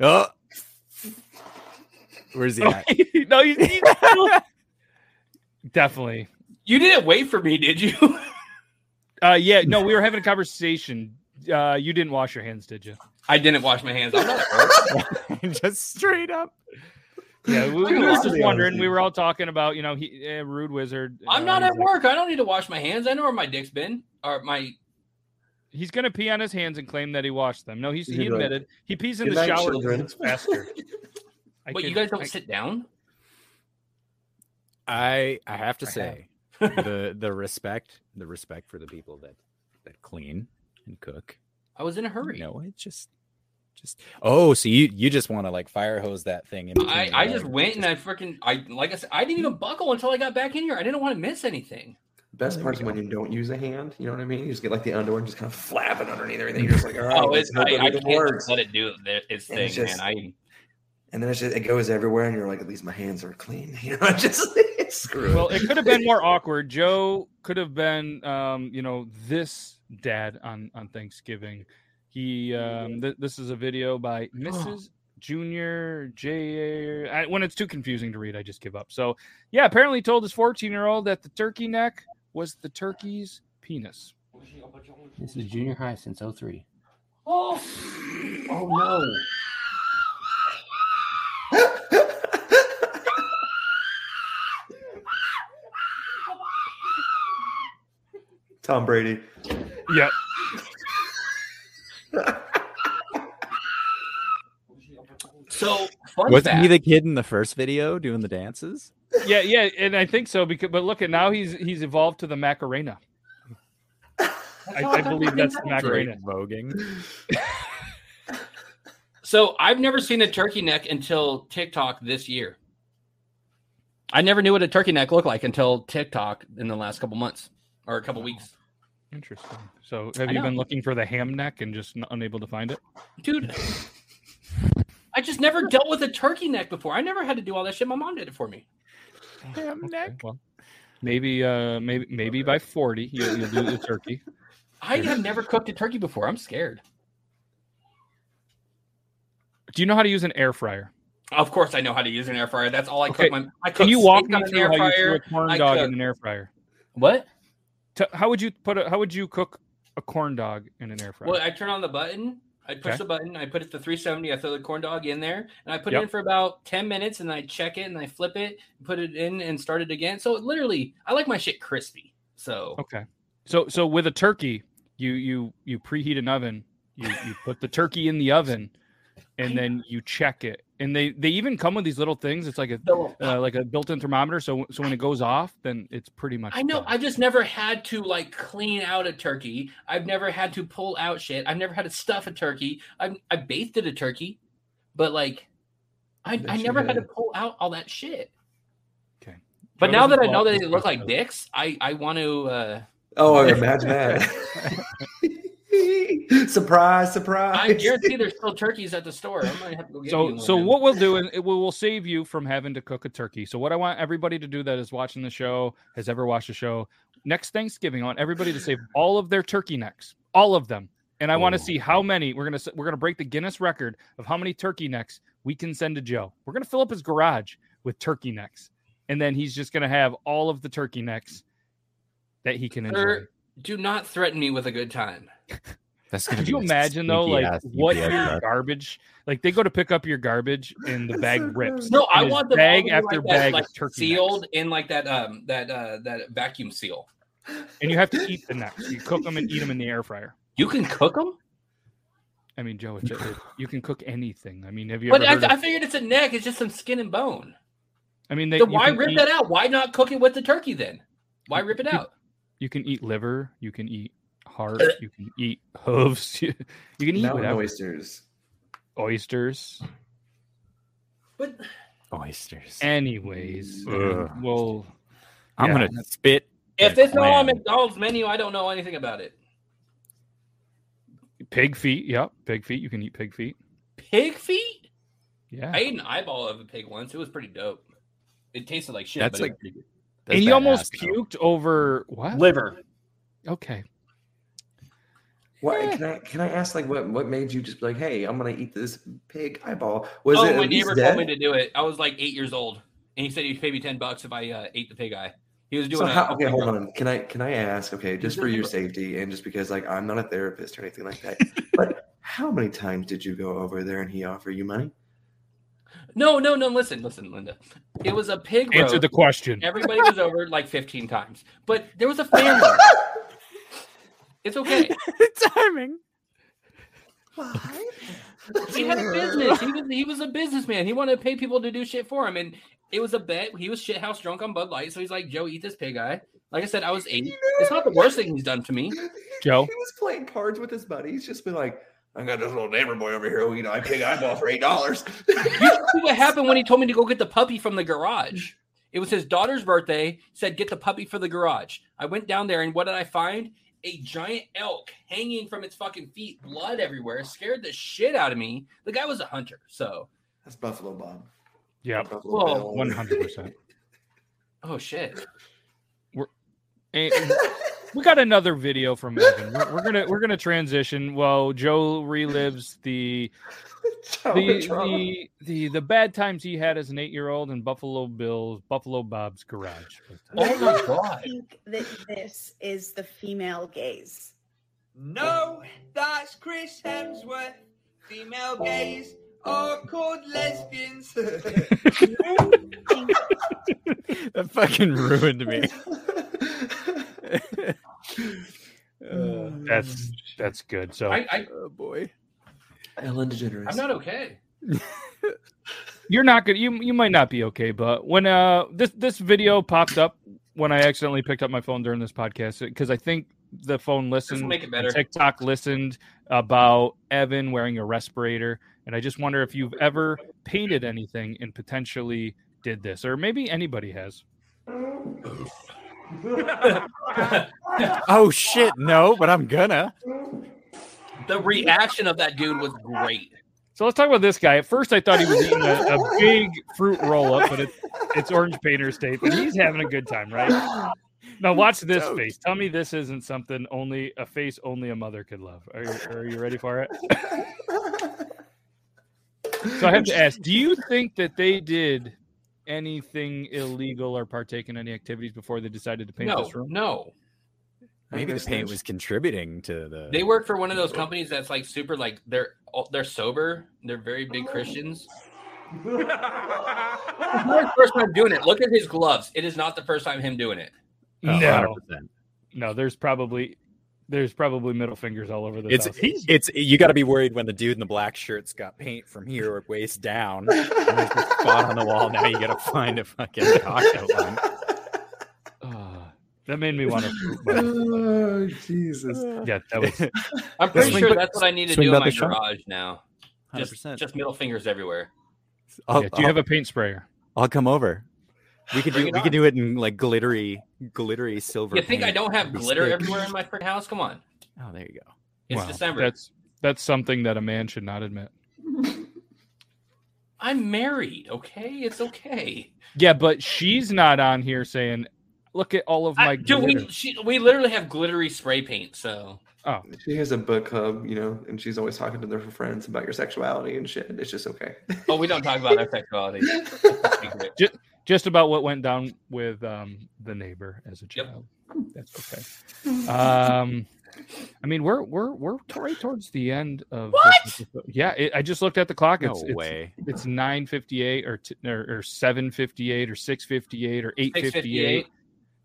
Oh, where's he [laughs] at? no, you, [laughs] you definitely. You didn't wait for me, did you? Uh, yeah, no, we were having a conversation. Uh, you didn't wash your hands, did you? I didn't wash my hands. I'm not. Just straight up. Yeah, we, [laughs] I'm we were just wondering. We were all talking about, you know, he uh, rude wizard. I'm uh, not he's at like- work. I don't need to wash my hands. I know where my dick's been. Or my He's gonna pee on his hands and claim that he washed them. No, he's, He's he gonna admitted he pees in "Good the night, shower. children." It's faster. [laughs] I Wait, you guys don't I- sit down? I I have to I say the [laughs] the respect the respect for the people that that clean and cook. I was in a hurry. No, it's just just oh, so you you just want to like fire hose that thing in I, I just legs. went and I freaking I like I said I didn't even buckle until I got back in here. I didn't want to miss anything. Best there part we is when you don't use a hand. You know what I mean? You just get like the underwear and just kind of flapping underneath everything. You're just like, all right, Oh, it's hope I, I can't works. let it do it- its thing, it's just- man. I And then it's just, it goes everywhere, and you're like, at least my hands are clean. [laughs] You know, just screw Well, it. it could have been more awkward. Joe could have been, um, you know, this dad on on Thanksgiving. He, um, th- this is a video by [gasps] Mrs. Junior J. I, when it's too confusing to read, I just give up. So, yeah, apparently told his 14 year old that the turkey neck was the turkey's penis. This is junior high since 03. Oh, Oh no. Tom Brady. Yep. So Wasn't fact. he the kid in the first video doing the dances? Yeah, yeah, and I think so because but look at now he's he's evolved to the Macarena. I, I believe that's the Macarena. Great voguing. [laughs] So I've never seen a turkey neck until TikTok this year. I never knew what a turkey neck looked like until TikTok in the last couple months or a couple weeks. Interesting. So, have I you know. been looking for the ham neck and just n- unable to find it? Dude, [laughs] I just never dealt with a turkey neck before. I never had to do all that shit. My mom did it for me. Ham Okay, neck. well, maybe, uh, maybe, maybe by forty you'll, you'll do the turkey. I have never cooked a turkey before. I'm scared. Do you know how to use an air fryer? Of course, I know how to use an air fryer. That's all I Okay, cook. My, I cook Can you walk steak me on an through how you threw a corn I dog cook- in an air fryer? What? T- how would you put a, how would you cook a corn dog in an air fryer? Well, I turn on the button. I push Okay. the button. I put it to 370. I throw the corn dog in there, and I put Yep. it in for about 10 minutes, and I check it, and I flip it, put it in, and start it again. So literally, I like my shit crispy. So Okay. So so with a turkey, you you you preheat an oven. You you put the turkey in the oven, and then you check it. And they they even come with these little things. It's like a uh, like a built-in thermometer. So so when it goes off, then it's pretty much. I know done. I've just never had to like clean out a turkey. I've never had to pull out shit. I've never had to stuff a turkey. I've I basted a turkey, but like I, Bet I you never had to pull out all that shit. Okay. But Joe now that I know that they look like dicks, I I want to. uh Oh, [laughs] imagine that. [laughs] surprise, [laughs] surprise. I guarantee there's [laughs] still turkeys at the store. I might have to go get So you so what we'll do is it will will save you from having to cook a turkey. So what I want everybody to do that is watching the show, has ever watched the show, next Thanksgiving, I want everybody to save all of their turkey necks, all of them. And I want to see how many we're gonna we're gonna break the Guinness record of how many turkey necks we can send to Joe. We're gonna fill up his garage with turkey necks, and then he's just gonna have all of the turkey necks that he can enjoy. Do not threaten me with a good time. That's gonna Could be you imagine though, like ass what UPS your truck. garbage? Like they go to pick up your garbage and the bag rips. No, I want the bag bag after like bag that, like of turkey necks. sealed in like that um that uh that vacuum seal. and you have to eat the necks. You cook them and eat them in the air fryer. You can cook them, I mean, Joe, it's, it, [laughs] you can cook anything. I mean, have you but ever I, heard I figured it's a neck. It's just some skin and bone. I mean, they, Then you why rip eat- that out? Why not cook it with the turkey then? Why rip it out? You can eat liver. You can eat heart. You can eat [laughs] hooves. You, [laughs] you can eat Mountain whatever. oysters. Oysters. But Oysters. Anyways, Ugh. well, I'm yeah. gonna spit. if and it's not on clam. McDonald's menu, I don't know anything about it. pig feet. Yep, pig feet. You can eat pig feet. Pig feet? Yeah. I ate an eyeball of a pig once. It was pretty dope. It tasted like shit. That's but it like- was pretty good. That's and he almost badass, though. puked over what? liver. Okay. What can I can I ask like what what made you just be like, hey, I'm gonna eat this pig eyeball? Was oh, it my neighbor dead? told me to do it. I was like eight years old, and he said he'd pay me ten bucks if I uh, ate the pig eye. He was doing So a- how, okay, hold on. Can I can I ask? Okay, just for your safety and just because like I'm not a therapist or anything like that. [laughs] but how many times did you go over there and he offer you money? No, no, no. Listen, listen, Linda. It was a pig Answer roast. the question. Everybody was over like 15 times, but there was a [laughs] family. It's okay. [laughs] timing. Why? [laughs] he had a business. He was he was a businessman. He wanted to pay people to do shit for him, and it was a bet. He was shithouse drunk on Bud Light, so he's like, "Joe, eat this pig eye." Like I said, I was eight. It's not the worst thing he's done to me. Joe. He was playing cards with his buddies, just been like, I got this little neighbor boy over here who you know I pig eyeball for eight dollars. You [laughs] see what happened when he told me to go get the puppy from the garage? It was his daughter's birthday. Said get the puppy for the garage. I went down there, and what did I find? A giant elk hanging from its fucking feet, blood everywhere. Scared the shit out of me. The guy was a hunter, so That's Buffalo Bob. Yeah. Buffalo One hundred percent. [laughs] oh shit. And we got another video from Evan. We're, we're gonna we're gonna transition. Well, Joe relives the the, the the the bad times he had as an eight year old in Buffalo Bill's Buffalo Bob's garage. Oh my I god. think that this is the female gaze. No, that's Chris Hemsworth. Female oh. gaze are called lesbians. [laughs] [laughs] That fucking ruined me. [laughs] That's that's good. So I, I oh boy. Ellen DeGeneres. I'm not okay. [laughs] you're not good. You you might not be okay, but when uh this this video popped up when I accidentally picked up my phone during this podcast because I think the phone listened. make it better. TikTok listened about Evan wearing a respirator, and I just wonder if you've ever painted anything and potentially did this, or maybe anybody has. [laughs] Oh shit, no, but I'm gonna. The reaction of that dude was great. So let's talk about this guy. At first, I thought he was eating a, a [laughs] big fruit roll up, but it's it's orange painter's tape, and he's having a good time, right? Now watch this Stoked. face. Tell me this isn't something only a face only a mother could love. Are you, are you ready for it? So I have to ask: Do you think that they did anything illegal or partake in any activities before they decided to paint No, this room? no. Maybe the paint was contributing to the. They work for one of those companies that's like super like they're they're sober. They're very big oh. Christians. It's [laughs] not his first time doing it. Look at his gloves. It is not the first time him doing it. Oh, no, 100%. no. There's probably there's probably middle fingers all over the. It's it's you got to be worried when the dude in the black shirt's got paint from here or waist down. and there's a spot on the wall. Now you got to find a fucking cock outline. [sighs] Ah, that made me want to. oh, Jesus. [sighs] Yeah, that was. I'm pretty Swing sure that's what I need to do in my the shot. garage now. Just, 100%. just middle fingers everywhere. I'll, Yeah, do you have a paint sprayer? I'll come over. We could do it we on. could do it in like glittery glittery silver. You think I don't have glitter sick. everywhere in my friggin' house? Come on. Oh, there you go. It's Wow, December. That's that's something that a man should not admit. [laughs] I'm married. Okay, it's okay. Yeah, but she's not on here saying, "Look at all of my I, dude, we she, we literally have glittery spray paint. So oh, She has a book club, you know, and she's always talking to their friends about your sexuality and shit. It's just okay. oh, we don't talk about our sexuality. [laughs] just, just about what went down with um, the neighbor as a child. That's okay. Um, I mean, we're we're we're right towards the end of What? this. Yeah, it, I just looked at the clock. No It's, it's way. It's nine fifty eight or, t- or or seven fifty eight or six fifty eight or eight fifty eight, 6:58.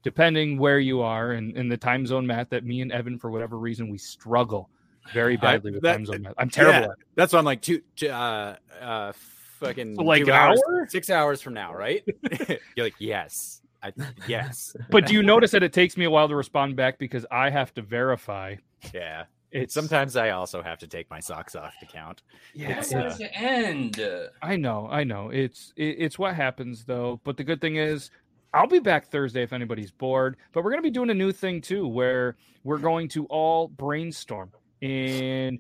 depending where you are and in the time zone math that me and Evan, for whatever reason, we struggle very badly with that- time zone math. I'm terrible Yeah, at. it. That's why I'm like two, two uh, uh, fucking So, like an hours, hour? six hours from now, right? [laughs] You're like, yes, I, yes, [laughs] But do you notice that it takes me a while to respond back because I have to verify? yeah. It's Sometimes I also have to take my socks off to count. Yeah, It's, it's- uh, to end. I know, I know. It's it, it's what happens though. But the good thing is, I'll be back Thursday if anybody's bored. But we're gonna be doing a new thing too, where we're going to all brainstorm and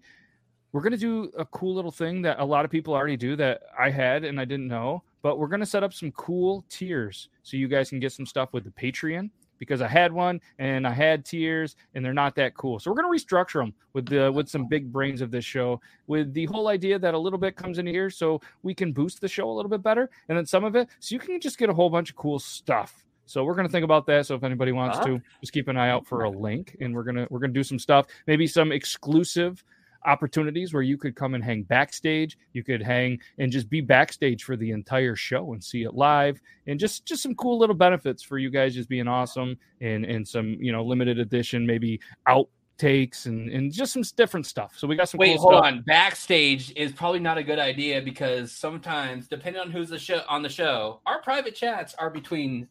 we're gonna do a cool little thing that a lot of people already do that I had and I didn't know. But we're gonna set up some cool tiers so you guys can get some stuff with the Patreon because I had one and I had tiers and they're not that cool. So we're gonna restructure them with the with some big brains of this show with the whole idea that a little bit comes into here so we can boost the show a little bit better and then some of it so you can just get a whole bunch of cool stuff. So we're gonna think about that. So if anybody wants Uh-huh. to, just keep an eye out for a link and we're gonna we're gonna do some stuff, maybe some exclusive opportunities where you could come and hang backstage you could hang and just be backstage for the entire show and see it live and just just some cool little benefits for you guys just being awesome and and some you know limited edition maybe outtakes and and just some different stuff so we got some Wait, cool hold stuff. on. Backstage is probably not a good idea because sometimes, depending on who's the show on the show, our private chats are between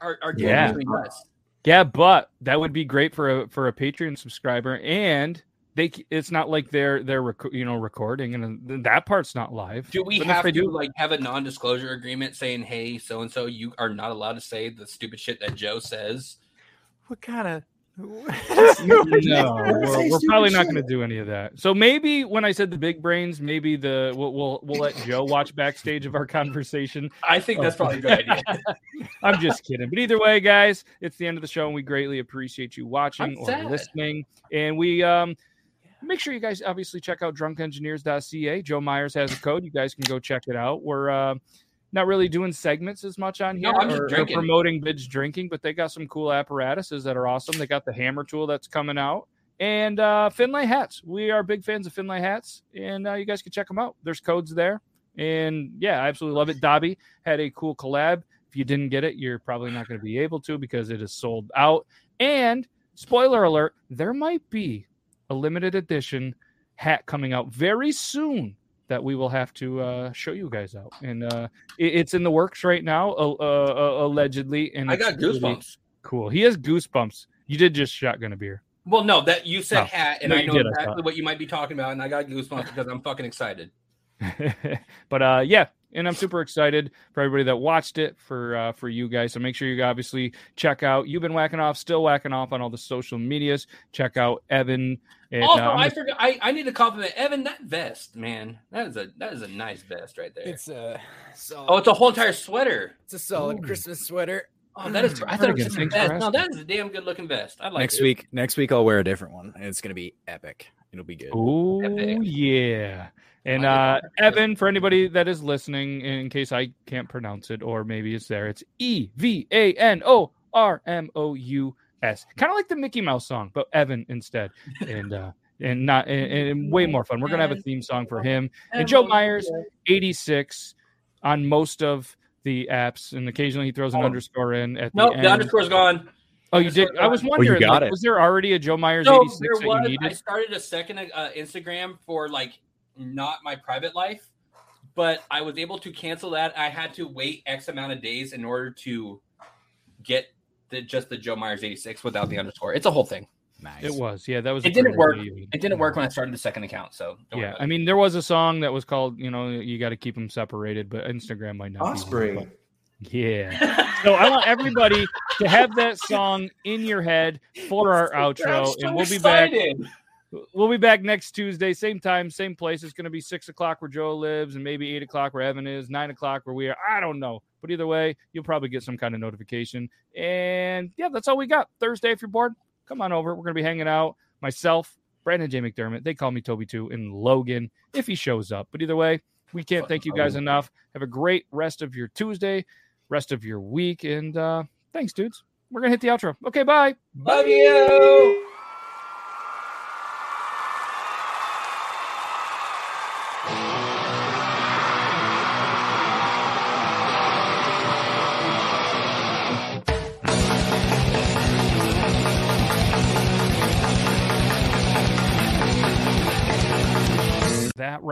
are, are doing Yeah. between us. Yeah, but that would be great for a for a Patreon subscriber, and they it's not like they're they're rec- you know recording, and that part's not live. Do we But have to do- like have a non-disclosure agreement saying, "Hey, so and so, you are not allowed to say the stupid shit that Joe says"? What kind of? [laughs] no, we're, we're probably not going to do any of that. So maybe when I said the big brains, maybe the we'll we'll, we'll let Joe watch backstage of our conversation. I think that's probably a good idea. [laughs] I'm just kidding. But either way, guys, it's the end of the show, and we greatly appreciate you watching I'm or sad. listening. And we um make sure you guys obviously check out drunkengineers.ca. Joe Myers has a code. You guys can go check it out. We're uh, not really doing segments as much on here. No, I'm or, promoting binge drinking, but they got some cool apparatuses that are awesome. They got the hammer tool that's coming out. And uh, Findlay hats. We are big fans of Findlay hats, and uh, you guys can check them out. There's codes there. And yeah, I absolutely love it. Dobby had a cool collab. If you didn't get it, you're probably not going to be able to because it is sold out. And spoiler alert, there might be a limited edition hat coming out very soon that we will have to uh, show you guys out. And uh, it- it's in the works right now, uh, uh, uh, allegedly. And I got really goosebumps. Cool. He has goosebumps. You did just shotgun a beer. Well, no, that you said Oh, hat, and no, I know did, exactly thought. what you might be talking about, and I got goosebumps because I'm fucking excited. [laughs] but uh yeah and i'm super excited for everybody that watched it for uh for you guys so make sure you obviously check out you've been whacking off still whacking off on all the social medias check out evan and, also, uh, I'm I forgot. I, I need to compliment Evan. That vest, man, that is a that is a nice vest right there. It's a oh, it's a whole entire sweater. It's a solid Christmas sweater. Oh, that is. I thought it was a good. Vest. No, that is a damn good looking vest. I like next it. week, next week I'll wear a different one, and it's gonna be epic. It'll be good. Oh yeah. And uh [laughs] Evan, for anybody that is listening, in case I can't pronounce it, or maybe it's there, it's E V A N O R M O U S. Kind of like the Mickey Mouse song, but Evan instead. [laughs] And uh and not and, and way more fun. We're gonna have a theme song for him. And Joe Myers, 86 on most of the apps, and occasionally he throws an Oh. underscore in at Nope, the the underscore's gone. Oh, you did. I was wondering, got like, it. was there already a Joe Myers No, 86 there that you was. I started a second uh, Instagram for like not my private life, but I was able to cancel that. I had to wait X amount of days in order to get the just the Joe Myers 86 without the underscore. It's a whole thing. Nice. It was, yeah. That was. a It didn't work. early- It didn't work when I started the second account. So don't Yeah, about I mean, there was a song that was called, you know, you got to keep them separated, but Instagram might not. be one, Yeah. [laughs] so I want everybody to have that song in your head for our [laughs] outro, I'm and we'll so be back. We'll be back next Tuesday, same time, same place. It's going to be six o'clock where Joe lives, and maybe eight o'clock where Evan is, nine o'clock where we are. I don't know, but either way, you'll probably get some kind of notification. And yeah, that's all we got. Thursday, if you're bored, come on over. We're going to be hanging out. Myself, Brandon J. McDermott. They call me Toby too, and Logan if he shows up. But either way, we can't thank you guys enough. Have a great rest of your Tuesday, rest of your week, and uh thanks, dudes. We're gonna hit the outro. Okay, bye. Love you.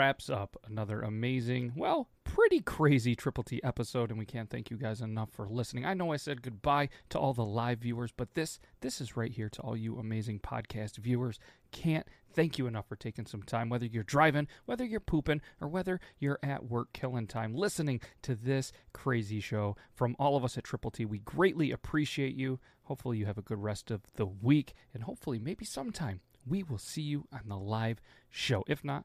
Wraps up another amazing, well, pretty crazy Triple T episode, and we can't thank you guys enough for listening. I know I said goodbye to all the live viewers, but this this is right here to all you amazing podcast viewers. Can't thank you enough for taking some time, whether you're driving, whether you're pooping, or whether you're at work killing time, listening to this crazy show. From all of us at Triple T, we greatly appreciate you. Hopefully, you have a good rest of the week, and hopefully, maybe sometime we will see you on the live show. If not,